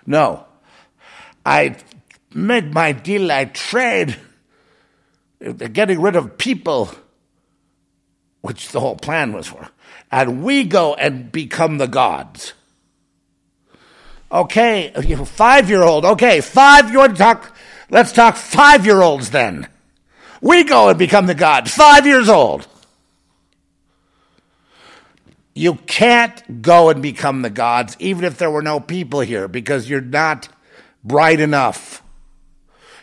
[SPEAKER 1] No. I made my deal, I trade getting rid of people, which the whole plan was for and we go and become the gods. Okay, five year old. Okay, five. You want to talk? Let's talk five year olds then. We go and become the gods. Five years old. You can't go and become the gods even if there were no people here because you're not bright enough.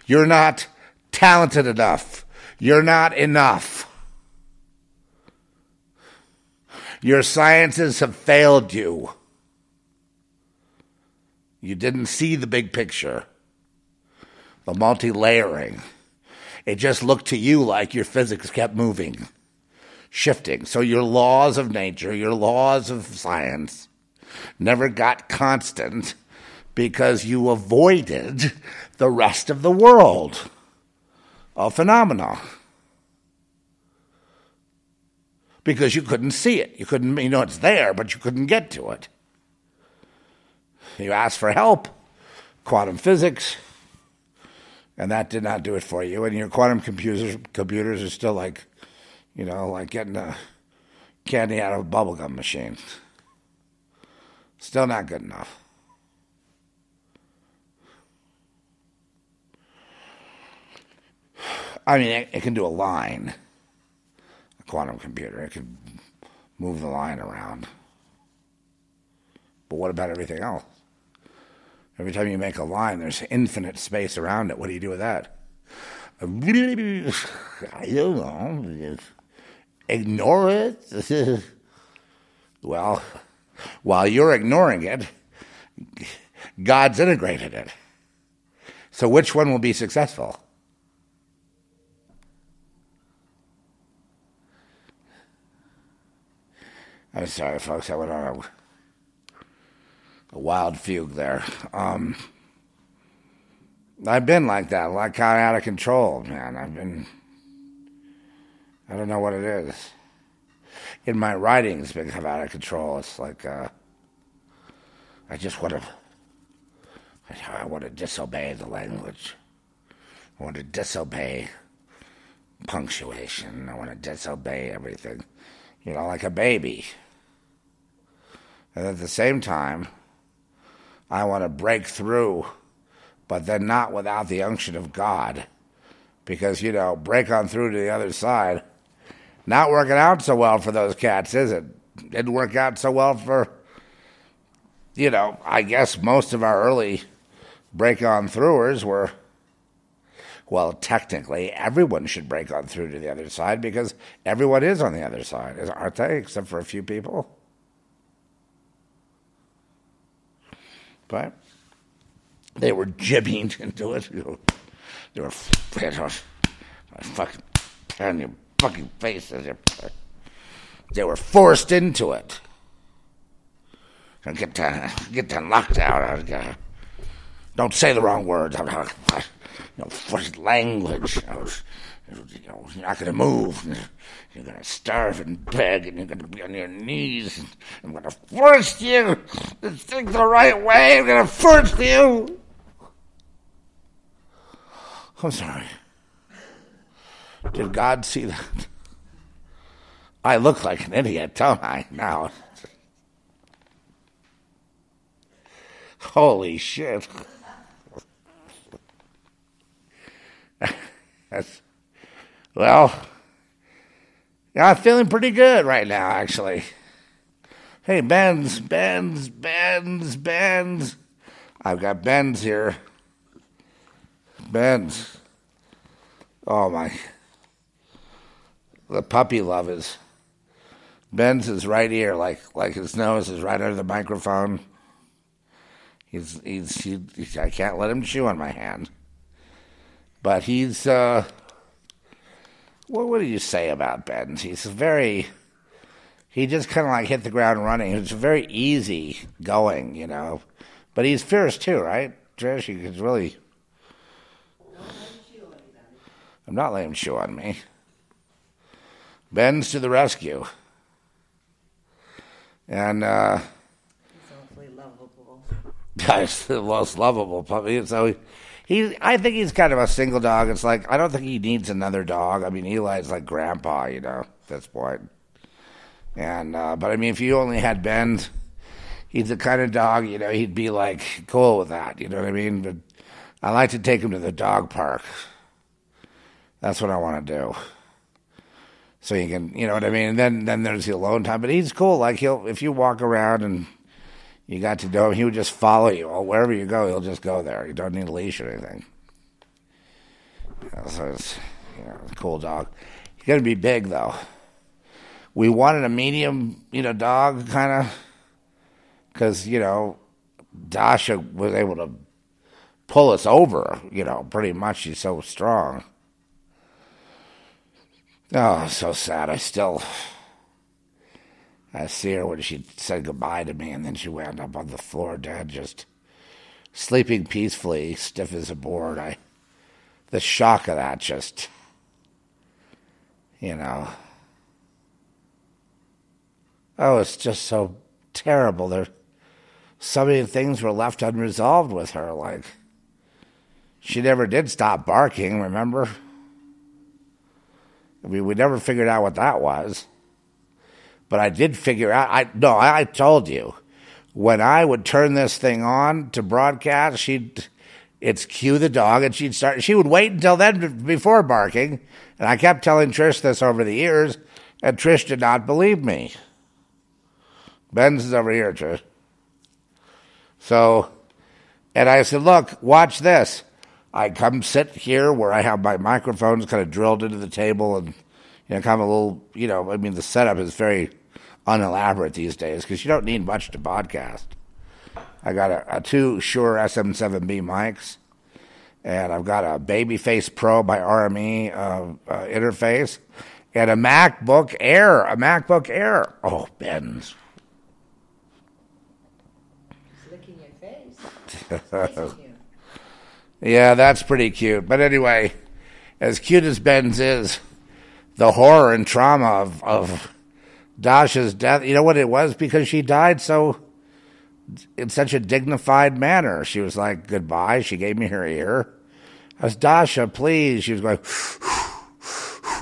[SPEAKER 1] You're not talented enough. You're not enough. Your sciences have failed you. You didn't see the big picture, the multi layering. It just looked to you like your physics kept moving, shifting. So your laws of nature, your laws of science never got constant because you avoided the rest of the world of phenomena because you couldn't see it. You couldn't, you know, it's there, but you couldn't get to it. You asked for help, quantum physics, and that did not do it for you. And your quantum computers computers are still like, you know, like getting a candy out of a bubblegum machine. Still not good enough. I mean, it, it can do a line a quantum computer. It can move the line around. But what about everything else? Every time you make a line, there's infinite space around it. What do you do with that? I don't know. Ignore it? [laughs] well, while you're ignoring it, God's integrated it. So which one will be successful? I'm sorry, folks. I went on a, a wild fugue there. Um, I've been like that, like kind of out of control, man. I've been. I don't know what it is. In my writing, it's become out of control. It's like uh, I just want to. I want to disobey the language. I want to disobey punctuation. I want to disobey everything. You know, like a baby. And at the same time, I want to break through, but then not without the unction of God. Because, you know, break on through to the other side. Not working out so well for those cats, is it? Didn't work out so well for, you know, I guess most of our early break on throughers were, well, technically, everyone should break on through to the other side because everyone is on the other side, aren't they? Except for a few people. They were jibbing [laughs] into it. They were fucking on your fucking face. They were forced into it. Get that, get that locked out. Don't say the wrong words. [laughs] You know, language. You're not going to move. You're going to starve and beg, and you're going to be on your knees. I'm going to force you to think the right way. I'm going to force you. I'm sorry. Did God see that? I look like an idiot, don't I? Now. Holy shit. [laughs] That's, well, I'm feeling pretty good right now, actually. Hey, Benz, Benz, Benz, Benz. I've got Benz here. Benz. Oh, my. The puppy love is. Ben's is right here, like like his nose is right under the microphone. He's he's he, I can't let him chew on my hand. But he's uh what what do you say about Ben's? He's very he just kind of like hit the ground running. It's very easy going, you know. But he's fierce too, right? Trish, he could really I'm not letting him chew on me. Ben's to the rescue. And uh,
[SPEAKER 2] He's awfully lovable. [laughs]
[SPEAKER 1] guy's the most lovable puppy. So he, I think he's kind of a single dog. It's like I don't think he needs another dog. I mean, Eli's like grandpa, you know, at this point. And uh, but I mean, if you only had Ben, he's the kind of dog, you know, he'd be like cool with that. You know what I mean? But I like to take him to the dog park. That's what I want to do. So you can, you know what I mean. And then then there's the alone time. But he's cool. Like he'll if you walk around and you got to know him, he would just follow you. Or wherever you go, he'll just go there. You don't need a leash or anything. So it's you know, a cool dog. He's gonna be big though. We wanted a medium, you know, dog kind of, because you know, Dasha was able to pull us over. You know, pretty much. She's so strong. Oh, so sad. I still. I see her when she said goodbye to me, and then she wound up on the floor dead, just sleeping peacefully, stiff as a board. I, the shock of that, just, you know. Oh, it's just so terrible. There, so many things were left unresolved with her. Like, she never did stop barking. Remember? I mean, we never figured out what that was. But I did figure out. I no, I, told you when I would turn this thing on to broadcast, she'd it's cue the dog, and she'd start. She would wait until then before barking, and I kept telling Trish this over the years, and Trish did not believe me. Ben's is over here, Trish. So, and I said, "Look, watch this." I come sit here where I have my microphones kind of drilled into the table and, you know, kind of a little, you know, I mean, the setup is very unelaborate these days because you don't need much to podcast. I got a, a two Shure SM7B mics, and I've got a Babyface Pro by RME uh, uh, interface, and a MacBook Air, a MacBook Air. Oh, Ben's.
[SPEAKER 2] He's licking your face. [laughs]
[SPEAKER 1] Yeah, that's pretty cute. But anyway, as cute as Ben's is, the horror and trauma of, of Dasha's death, you know what it was? Because she died so in such a dignified manner. She was like, goodbye. She gave me her ear. I was, Dasha, please. She was going,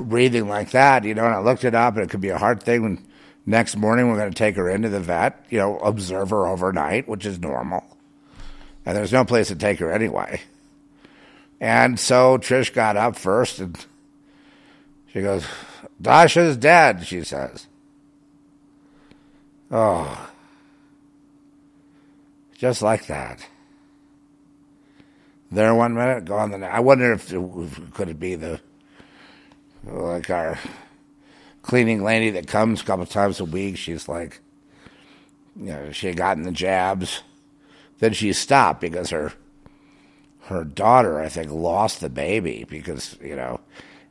[SPEAKER 1] [sighs] breathing like that, you know, and I looked it up and it could be a hard thing when next morning we're going to take her into the vet, you know, observe her overnight, which is normal. And there's no place to take her anyway. And so Trish got up first and she goes, Dasha's dead, she says. Oh. Just like that. There one minute, gone the next. I wonder if could it be the like our cleaning lady that comes a couple times a week. She's like, you know, she had gotten the jabs. Then she stopped because her her daughter, I think, lost the baby because you know,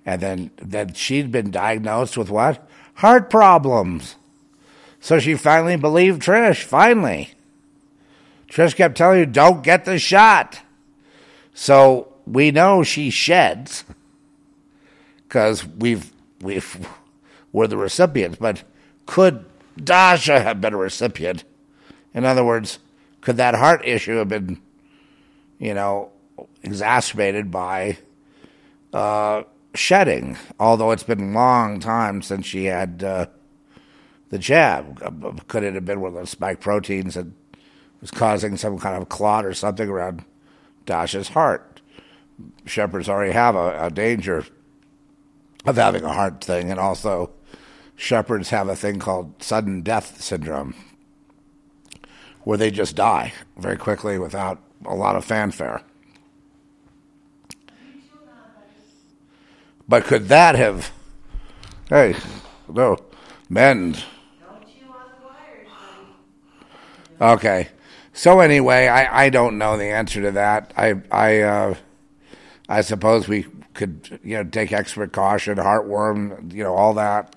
[SPEAKER 1] and then then she'd been diagnosed with what heart problems. So she finally believed Trish. Finally, Trish kept telling you, "Don't get the shot." So we know she sheds because we've we've we're the recipients. But could Dasha have been a recipient? In other words, could that heart issue have been, you know, exacerbated by uh, shedding, although it's been a long time since she had uh, the jab. Could it have been one of those spike proteins that was causing some kind of clot or something around Dasha's heart? Shepherds already have a, a danger of having a heart thing, and also shepherds have a thing called sudden death syndrome, where they just die very quickly without a lot of fanfare. But could that have? Hey, no, men.
[SPEAKER 2] Don't chew on the wires, buddy.
[SPEAKER 1] Okay. So anyway, I, I don't know the answer to that. I I uh, I suppose we could you know take extra caution, heartworm, you know all that.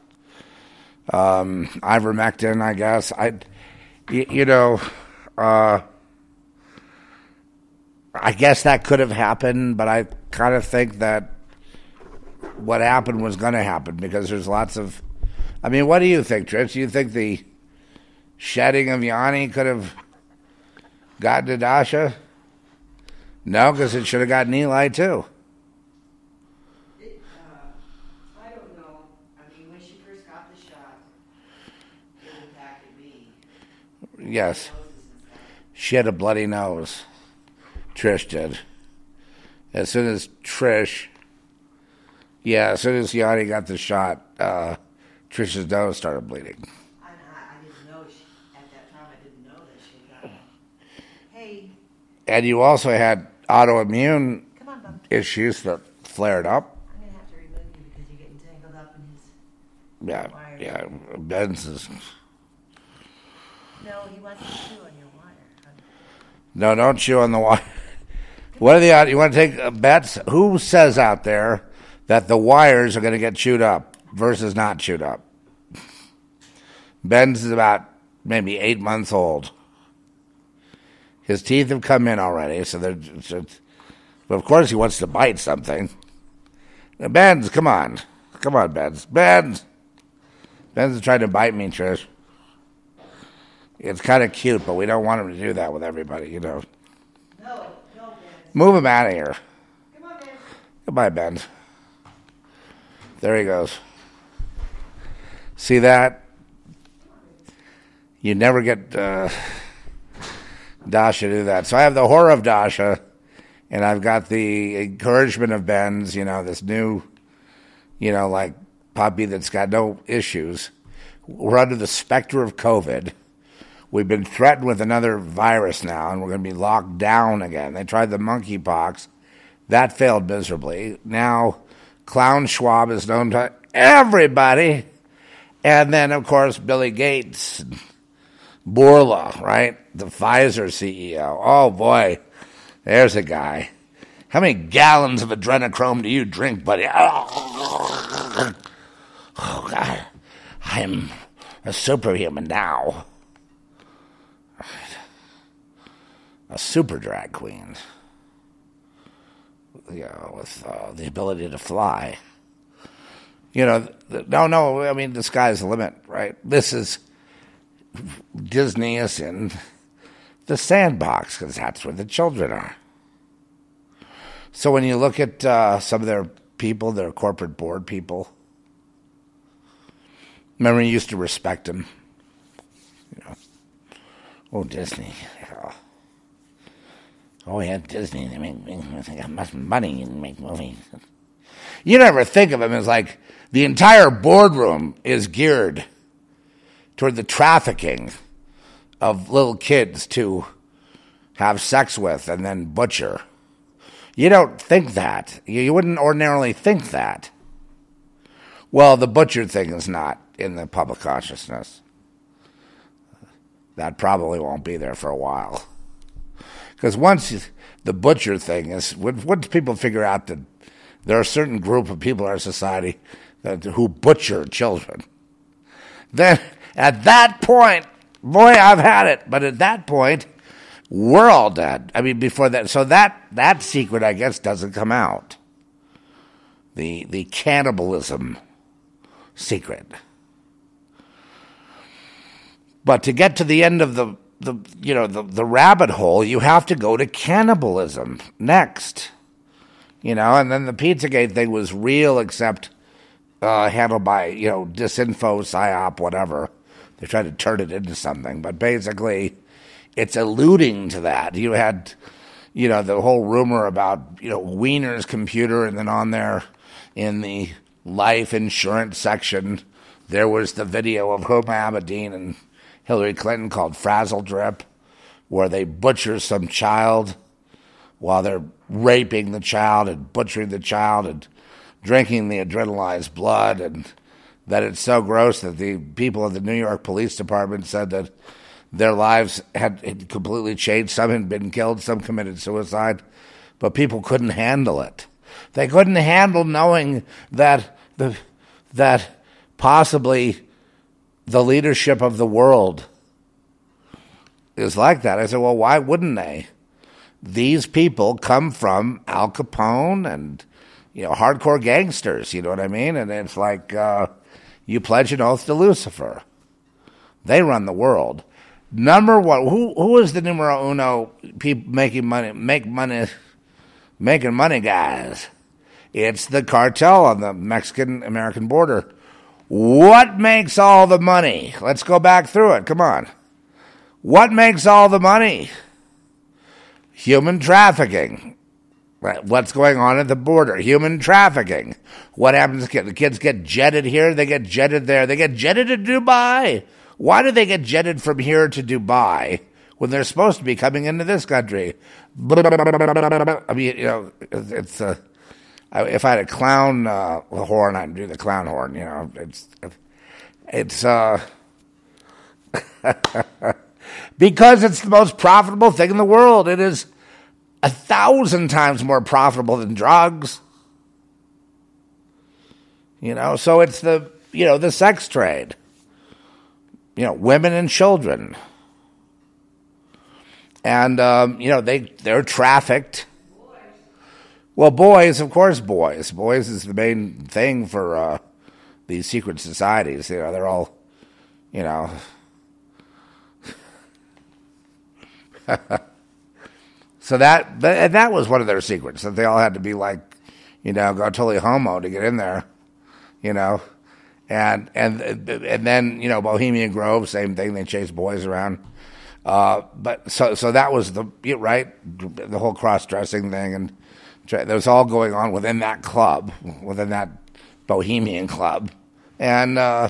[SPEAKER 1] Um, ivermectin, I guess. I you, you know, uh, I guess that could have happened, but I kind of think that what happened was going to happen because there's lots of. I mean, what do you think, Trish? Do you think the shedding of Yanni could have gotten to Dasha? No, because it should have gotten Eli too.
[SPEAKER 2] It, uh, I don't know. I mean, when she first got the shot, it impacted me.
[SPEAKER 1] Yes,
[SPEAKER 2] Noses and stuff.
[SPEAKER 1] she had a bloody nose. Trish did. As soon as Trish, yeah, as soon as Yanni got the shot, uh, Trish's nose started bleeding.
[SPEAKER 2] I, I, I didn't know she, at that time. I didn't know that she got it. Hey,
[SPEAKER 1] And you also had autoimmune
[SPEAKER 2] on,
[SPEAKER 1] issues that flared up.
[SPEAKER 2] I'm gonna have to remove you because you're getting tangled up in his.
[SPEAKER 1] Yeah, yeah. Ben's is
[SPEAKER 2] No, he wants to chew on your wire.
[SPEAKER 1] no, don't chew on the wire. [laughs] What are the odds? You want to take uh, bets? Who says out there that the wires are going to get chewed up versus not chewed up? Ben's is about maybe eight months old. His teeth have come in already, so they're. So, but of course, he wants to bite something. Now, Ben's, come on, come on, Ben's, Ben's. Ben's is trying to bite me, Trish. It's kind of cute, but we don't want him to do that with everybody, you know.
[SPEAKER 2] No, no, Ben.
[SPEAKER 1] Move him out of here.
[SPEAKER 2] Come on, Ben.
[SPEAKER 1] Goodbye, Ben. There he goes. See that? You never get uh, Dasha do that. So I have the horror of Dasha, and I've got the encouragement of Ben's, you know, this new, you know, like puppy that's got no issues. We're under the specter of COVID. We've been threatened with another virus now, and we're going to be locked down again. They tried the monkeypox. That failed miserably. Now, Clown Schwab is known to everybody. And then, of course, Billy Gates, Bourla, right? The Pfizer CEO. Oh, boy. There's a guy. How many gallons of adrenochrome do you drink, buddy? Oh, God. I'm a superhuman now. A super drag queen you know, with uh, the ability to fly. You know, no, no. I mean, the sky's the limit, right? This is Disney is in the sandbox because that's where the children are. So when you look at uh, some of their people, their corporate board people, remember you used to respect them. You know, oh Disney. Oh yeah, Disney. They make, make they got much money and make movies. You never think of them as like the entire boardroom is geared toward the trafficking of little kids to have sex with and then butcher. You don't think that. You, wouldn't ordinarily think that. Well, the butcher thing is not in the public consciousness. That probably won't be there for a while. Because once you- the butcher thing is, once people figure out that there are a certain group of people in our society that, who butcher children, then at that point, boy, I've had it. But at that point, we're all dead. I mean, before that, so that that secret, I guess, doesn't come out. The the cannibalism secret. But to get to the end of the, the you know the, the rabbit hole, you have to go to cannibalism next. You know, and then the Pizzagate thing was real, except uh, handled by, you know, disinfo, psyop, whatever. They tried to turn it into something, but basically it's alluding to that. You had, you know, the whole rumor about, you know, Weiner's computer, and then on there in the life insurance section, there was the video of Huma Abedin and Hillary Clinton called Frazzle Drip, where they butcher some child while they're raping the child and butchering the child and drinking the adrenalized blood and that it's so gross that the people of the New York Police Department said that their lives had, had completely changed. Some had been killed, some committed suicide, but people couldn't handle it. They couldn't handle knowing that the that possibly the leadership of the world is like that. I said, well, why wouldn't they? These people come from Al Capone and you know hardcore gangsters. You know what I mean? And it's like uh, you pledge an oath to Lucifer. They run the world. Number one, who who is the numero uno people making money, make money, making money guys? It's the cartel on the Mexican American border. What makes all the money? Let's go back through it. Come on. What makes all the money? Human trafficking. What's going on at the border? Human trafficking. What happens? The kids get jetted here, they get jetted there, they get jetted to Dubai. Why do they get jetted from here to Dubai when they're supposed to be coming into this country? I mean, you know, it's uh, if I had a clown uh, horn, I'd do the clown horn. You know, it's it's uh, [laughs] because it's the most profitable thing in the world. It is a thousand times more profitable than drugs. You know, so it's the you know the sex trade. You know, women and children, and um, you know they they're trafficked. Well, boys, of course, boys. Boys is the main thing for uh, these secret societies. You know, they're all, you know. [laughs] So that that was one of their secrets that they all had to be like, you know, go totally homo to get in there, you know, and and and then you know Bohemian Grove, same thing. They chase boys around, uh, but so so that was the right the whole cross dressing thing, and that was all going on within that club, within that Bohemian club, and uh,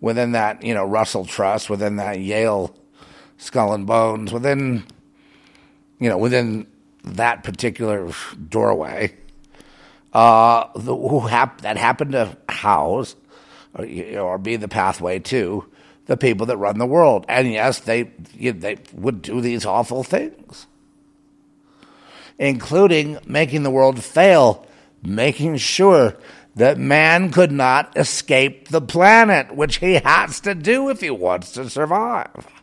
[SPEAKER 1] within that you know Russell Trust, within that Yale Skull and Bones, within you know, within that particular doorway, uh, the, who hap- that happened to house or, or, be the pathway to the people that run the world. And yes, they you, they would do these awful things, including making the world fail, making sure that man could not escape the planet, which he has to do if he wants to survive.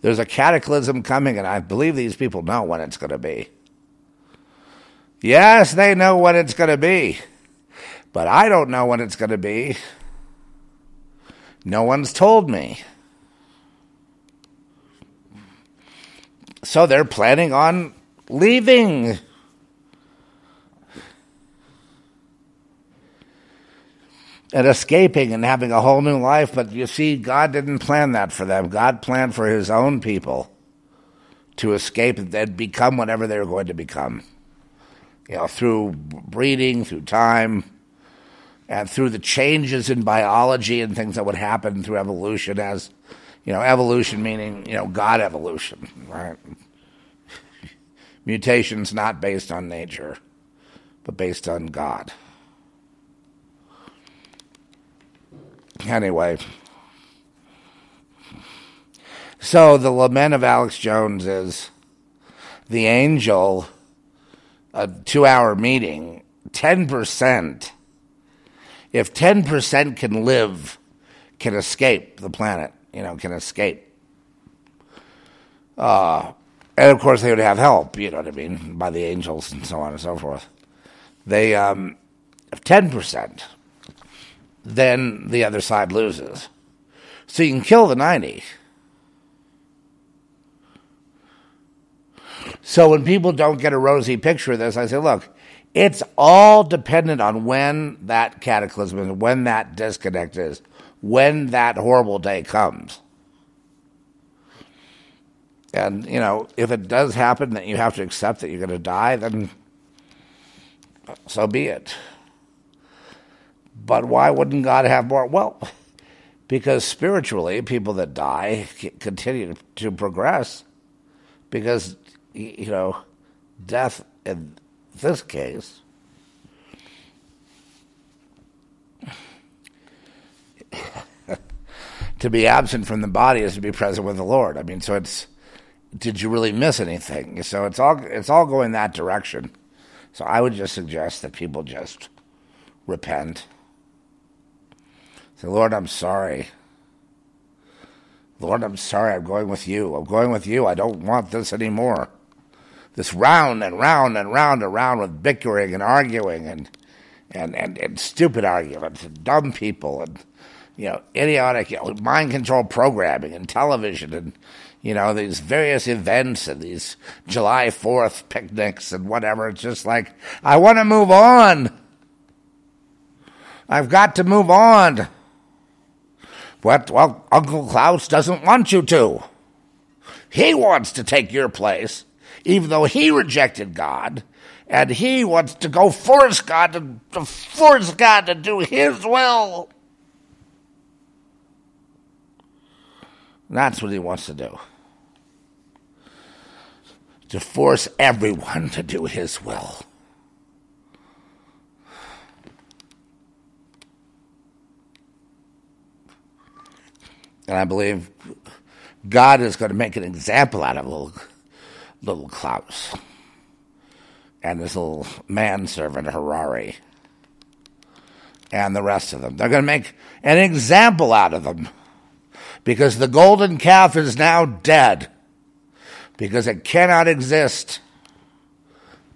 [SPEAKER 1] There's a cataclysm coming, and I believe these people know when it's going to be. Yes, they know when it's going to be, but I don't know when it's going to be. No one's told me. So they're planning on leaving. And escaping and having a whole new life. But you see, God didn't plan that for them. God planned for His own people to escape and become whatever they were going to become. You know, through breeding, through time, and through the changes in biology and things that would happen through evolution as, you know, evolution meaning, you know, God evolution, right? [laughs] Mutations not based on nature, but based on God. Anyway. So the lament of Alex Jones is the angel, a two hour meeting, 10%. If 10% can live, can escape the planet, you know, can escape. Uh, and of course, they would have help, you know what I mean, by the angels and so on and so forth. They, um, 10%, then the other side loses. So you can kill the 90. So when people don't get a rosy picture of this, I say, look, it's all dependent on when that cataclysm is, when that disconnect is, when that horrible day comes. And, you know, if it does happen that you have to accept that you're going to die, then so be it. But why wouldn't God have more? Well, [laughs] because spiritually, people that die continue to progress because, you know, death in this case [laughs] to be absent from the body is to be present with the Lord. I mean, so it's did you really miss anything? So it's all it's all going that direction. So I would just suggest that people just repent. Say, Lord, I'm sorry. Lord, I'm sorry. I'm going with you. I'm going with you. I don't want this anymore. This round and round and round and round with bickering and arguing and and, and, and stupid arguments and dumb people and you know idiotic you know, mind control programming and television and you know, these various events and these July 4th picnics and whatever. It's just like, I want to move on. I've got to move on. But, well, Uncle Klaus doesn't want you to. He wants to take your place, even though he rejected God, and he wants to go force God to, to force God to do his will. That's what he wants to do. To force everyone to do his will. And I believe God is going to make an example out of little, little Klaus and his little manservant Harari and the rest of them. They're going to make an example out of them because the golden calf is now dead because it cannot exist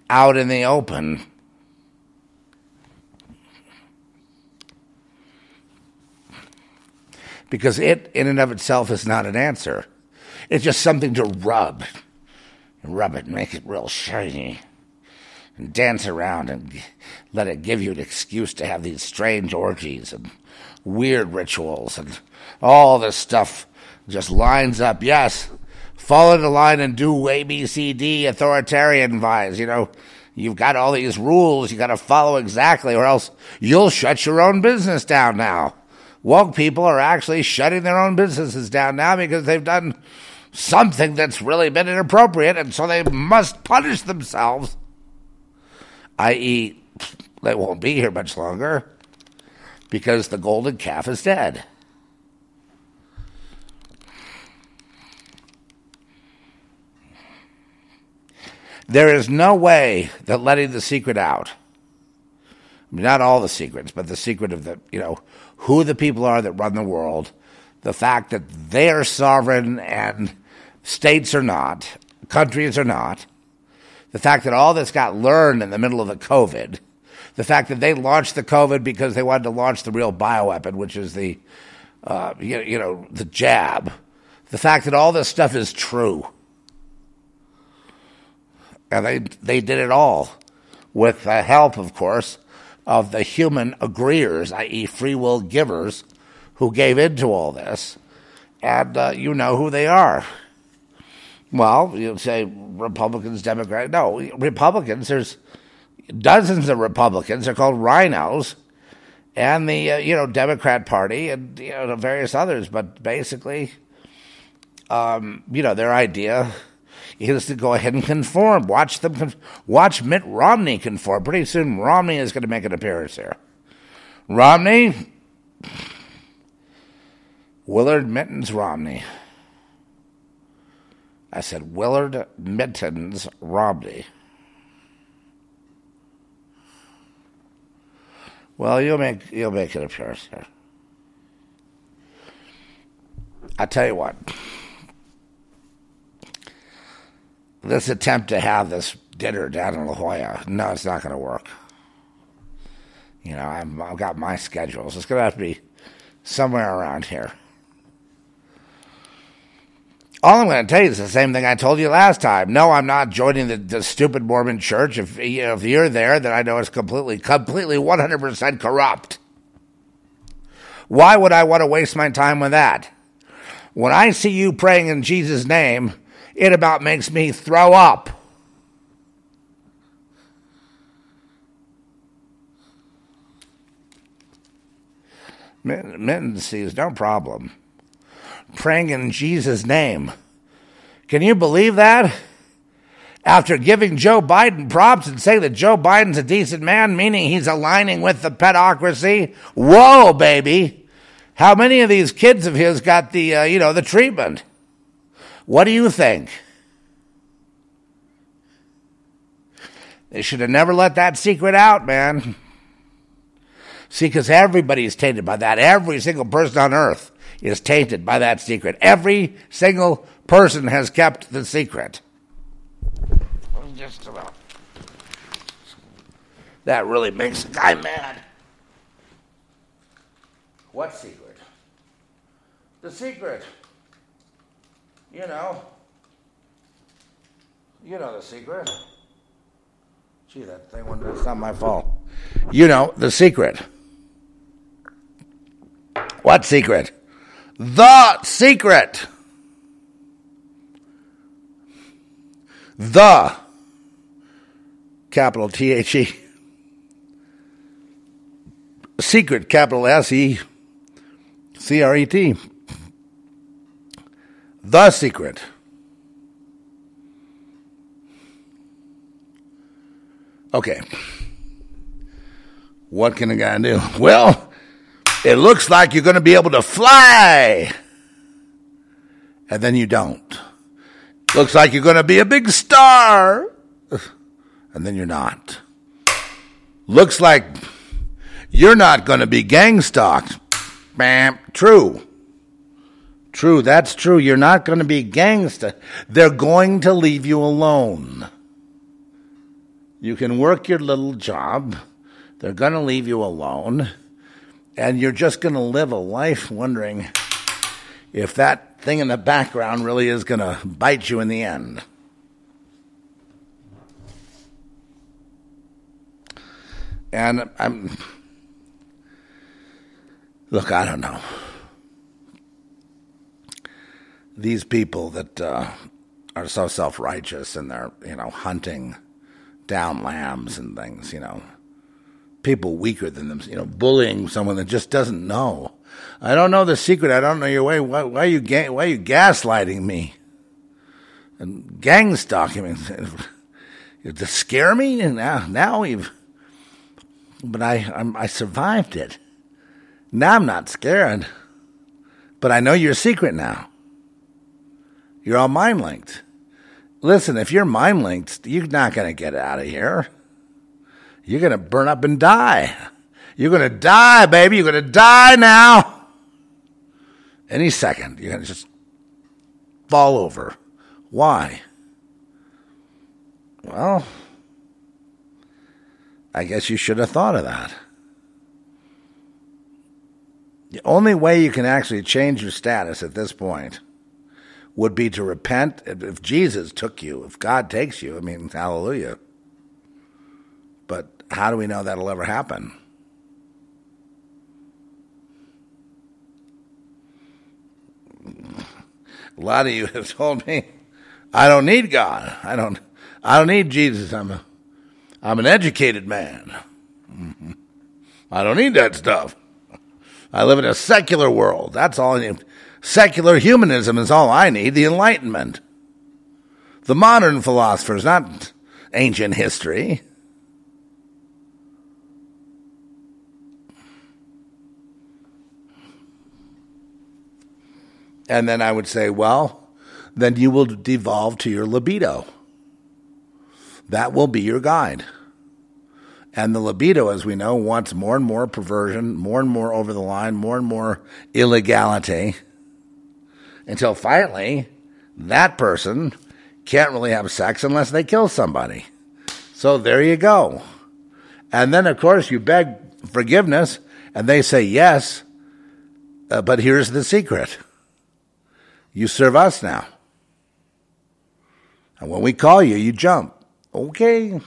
[SPEAKER 1] out in the open. Because it, in and of itself, is not an answer. It's just something to rub. Rub it, make it real shiny, and dance around and let it give you an excuse to have these strange orgies and weird rituals and all this stuff just lines up. Yes, follow the line and do ABCD authoritarian vibes. You know, you've got all these rules you got to follow exactly, or else you'll shut your own business down now. Woke people are actually shutting their own businesses down now because they've done something that's really been inappropriate, and so they must punish themselves. I.e., they won't be here much longer because the golden calf is dead. There is no way that letting the secret out, not all the secrets, but the secret of the, you know, who the people are that run the world, the fact that they are sovereign and states are not, countries are not, the fact that all this got learned in the middle of the COVID the fact that they launched the COVID because they wanted to launch the real bioweapon, which is the, uh, you, you know, the jab. The fact that all this stuff is true. And they, they did it all with the help, of course, of the human agreeers, i.e., free will givers, who gave into all this. And uh, you know who they are. Well, you say Republicans, Democrats. No, Republicans, there's dozens of Republicans. They're called RINOs, and the uh, you know Democrat Party and you know various others. But basically, um, you know their idea is to go ahead and conform. Watch them. Con- watch Mitt Romney conform. Pretty soon, Romney is going to make an appearance here. Romney, Willard Mittens Romney. I said Willard Mittens Romney. Well, you'll make you'll make it appearance there. I tell you what. This attempt to have this dinner down in La Jolla, no, it's not going to work. You know, i have got my schedules. It's going to have to be somewhere around here. All I'm going to tell you is the same thing I told you last time. No, I'm not joining the, the stupid Mormon church. If, you know, if you're there, then I know it's completely, completely 100% corrupt. Why would I want to waste my time with that? When I see you praying in Jesus' name, it about makes me throw up. Mitten sees no problem praying in Jesus' name. Can you believe that? After giving Joe Biden props and saying that Joe Biden's a decent man, meaning he's aligning with the pedocracy. Whoa, baby. How many of these kids of his got the, uh, you know, the treatment? What do you think? They should have never let that secret out, man. See, because everybody's tainted by that. Every single person on earth is tainted by that secret. Every single person has kept the secret. Just about. That really makes a guy mad. What secret? The secret. You know. You know the secret. Gee, that thing, it's not my fault. You know the secret. What secret? The secret. The capital T H E secret capital S E C R E T. The secret. Okay. What can a guy do? [laughs] Well, it looks like you're going to be able to fly. And then you don't. Looks like you're going to be a big star. [sighs] And then you're not. Looks like you're not going to be gang stalked. Bam. True. True. That's true. You're not going to be gangsta. They're going to leave you alone. You can work your little job. They're going to leave you alone. And you're just going to live a life wondering if that thing in the background really is going to bite you in the end. And I'm, look, I don't know. These people that uh, are so self righteous and they're, you know, hunting down lambs and things, you know, people weaker than them, you know, bullying someone that just doesn't know. I don't know the secret. I don't know your way. Why, why are you ga- why are you gaslighting me? And gang stalking me [laughs] to scare me. And now, now we've, but I, I'm, I survived it. Now I'm not scared, but I know your secret now. You're all mind linked. Listen, if you're mind linked, you're not going to get out of here you're going to burn up and die. You're going to die, baby. You're going to die now. Any second, you're going to just fall over. Why? Well, I guess you should have thought of that. The only way you can actually change your status at this point would be to repent. If Jesus took you, if God takes you, I mean, hallelujah. But how do we know that'll ever happen? A lot of you [laughs] have told me, I don't need God. I don't. I don't need Jesus. I'm a. I'm an educated man. [laughs] I don't need that stuff. I live in a secular world. That's all I need. Secular humanism is all I need. The Enlightenment. The modern philosophers, not ancient history. And then I would say, well, then you will devolve to your libido. That will be your guide. And the libido, as we know, wants more and more perversion, more and more over the line, more and more illegality, until finally that person can't really have sex unless they kill somebody. So there you go. And then, of course, you beg forgiveness, and they say yes, uh, but here's the secret. You serve us now. And when we call you, you jump. Okay.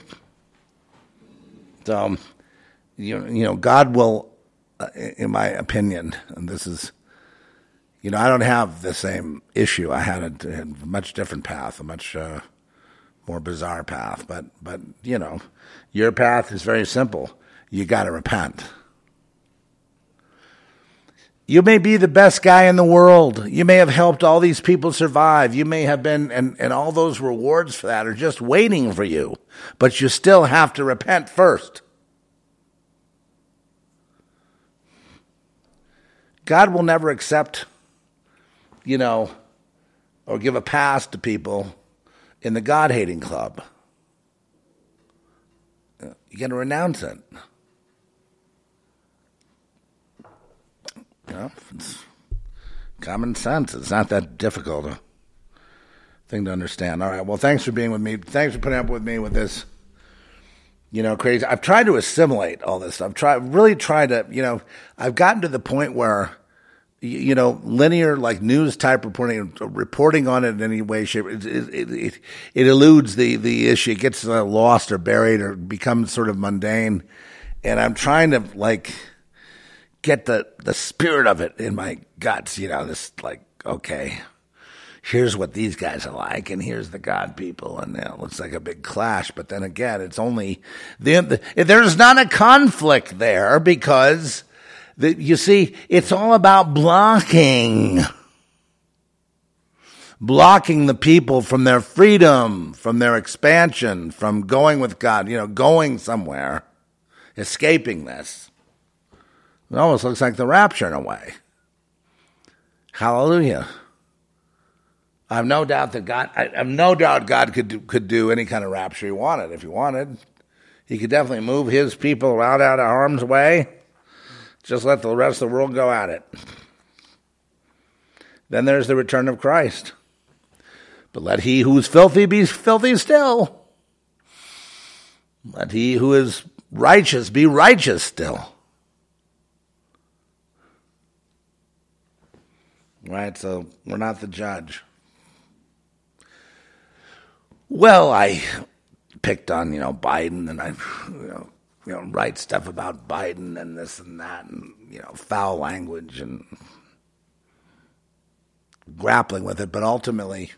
[SPEAKER 1] So, you, you know, God will, uh, in my opinion, and this is, you know, I don't have the same issue. I had a, a much different path, a much uh, more bizarre path. But, but you know, your path is very simple. You got to repent. You may be the best guy in the world. You may have helped all these people survive. You may have been, and, and all those rewards for that are just waiting for you. But you still have to repent first. God will never accept, you know, or give a pass to people in the God hating club. You got to renounce it. It's common sense. It's not that difficult a thing to understand. All right. Well, thanks for being with me. Thanks for putting up with me with this. You know, crazy. I've tried to assimilate all this. I've tried, really tried to. You know, I've gotten to the point where, you know, linear like news type reporting, reporting on it in any way, shape, it it, it, it eludes the the issue. It gets uh, lost or buried or becomes sort of mundane. And I'm trying to like get the, the spirit of it in my guts, you know, this like, okay, here's what these guys are like, and here's the God people, and it looks like a big clash. But then again, it's only the, the there's not a conflict there because the, you see, it's all about blocking. Blocking the people from their freedom, from their expansion, from going with God, you know, going somewhere, escaping this. It almost looks like the rapture in a way. Hallelujah. I have no doubt that God, I have no doubt God could do, could do any kind of rapture he wanted. If he wanted, he could definitely move his people right out of harm's way. Just let the rest of the world go at it. Then there's the return of Christ. But let he who is filthy be filthy still. Let he who is righteous be righteous still. right? So we're not the judge. Well, I picked on you know Biden, and I you know, you know write stuff about Biden and this and that, and you know foul language and grappling with it, but ultimately,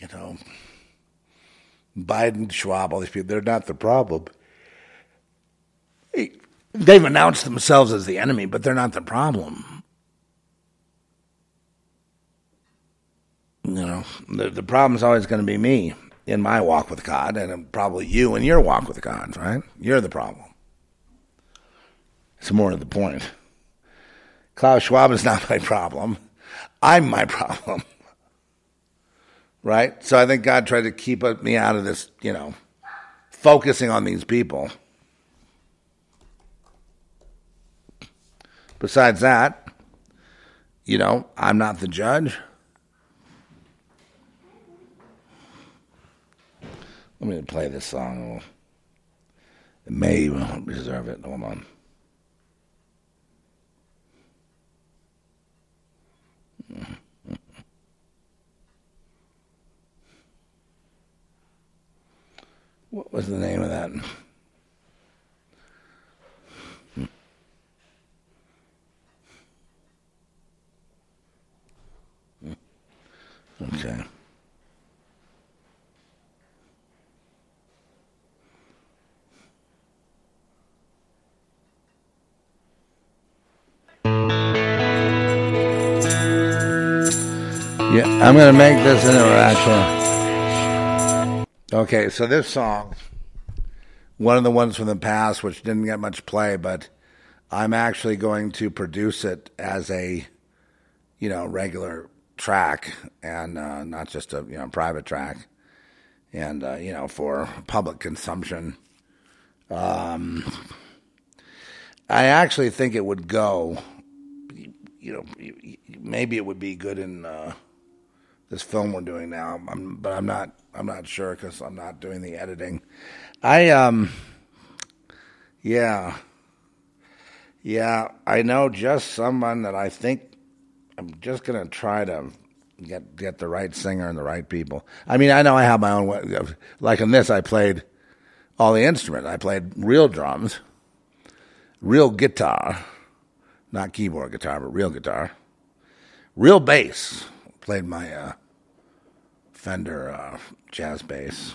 [SPEAKER 1] you know, Biden, Schwab, all these people, they're not the problem. They've announced themselves as the enemy, but they're not the problem. you know, the, the problem's always going to be me in my walk with God, and probably you in your walk with God, right? You're the problem. It's more to the point. Klaus Schwab is not [laughs] my problem. I'm my problem. [laughs] right? So I think God tried to keep me out of this, you know, focusing on these people. Besides that, you know, I'm not the judge. I'm going to play this song. It may deserve it. Hold on. What was the name of that? I'm going to make this an interaction. Okay, so this song, one of the ones from the past, which didn't get much play, but I'm actually going to produce it as a, you know, regular track and uh, not just a you know private track, and uh, you know for public consumption. Um, I actually think it would go. You know, maybe it would be good in. Uh, this film we're doing now. I'm, but I'm not. I'm not sure because I'm not doing the editing. I um. Yeah. Yeah, I know just someone that I think I'm just gonna try to get get the right singer and the right people. I mean, I know I have my own way. Like in this, I played all the instruments. I played real drums, real guitar, not keyboard guitar, but real guitar, real bass. Played my uh, Fender uh, jazz bass,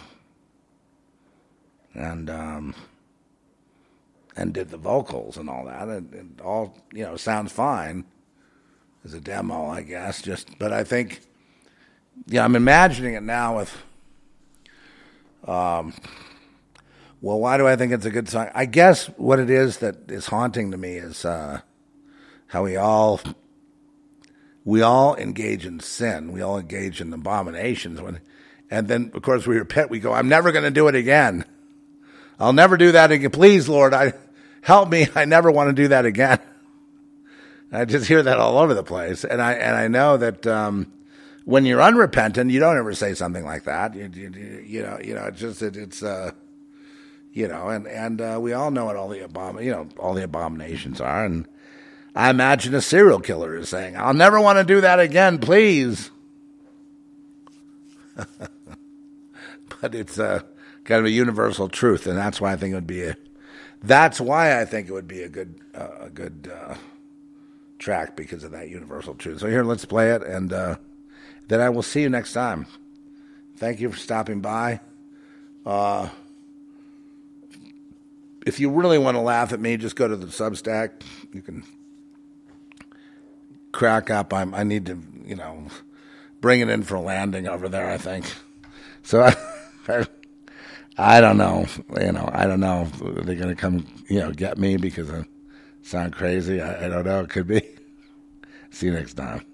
[SPEAKER 1] and um, and did the vocals and all that. It, and all you know sounds fine as a demo, I guess. Just, but I think, yeah, I'm imagining it now with. Um, well, why do I think it's a good song? I guess what it is that is haunting to me is uh, how we all we all engage in sin. We all engage in abominations. When, and then, of course, we repent. We go, "I'm never going to do it again. I'll never do that again. Please, Lord, I help me. I never want to do that again." [laughs] I just hear that all over the place, and I and I know that um, when you're unrepentant, you don't ever say something like that. You, you, you know, you know, it's just it, it's. Uh, you know, and and uh, we all know what all the abom- you know all the abominations are, and I imagine a serial killer is saying, "I'll never want to do that again, please." [laughs] but it's a kind of a universal truth, and that's why I think it would be a. That's why I think it would be a good uh, a good uh, track because of that universal truth. So here, let's play it, and uh, then I will see you next time. Thank you for stopping by. Uh, if you really want to laugh at me, just go to the Substack. You can crack up. I'm, I need to, you know, bring it in for landing over there. I think. So I, [laughs] I, I don't know. You know, I don't know. Are they going to come, you know, get me because I sound crazy? I, I don't know. It could be. [laughs] See you next time.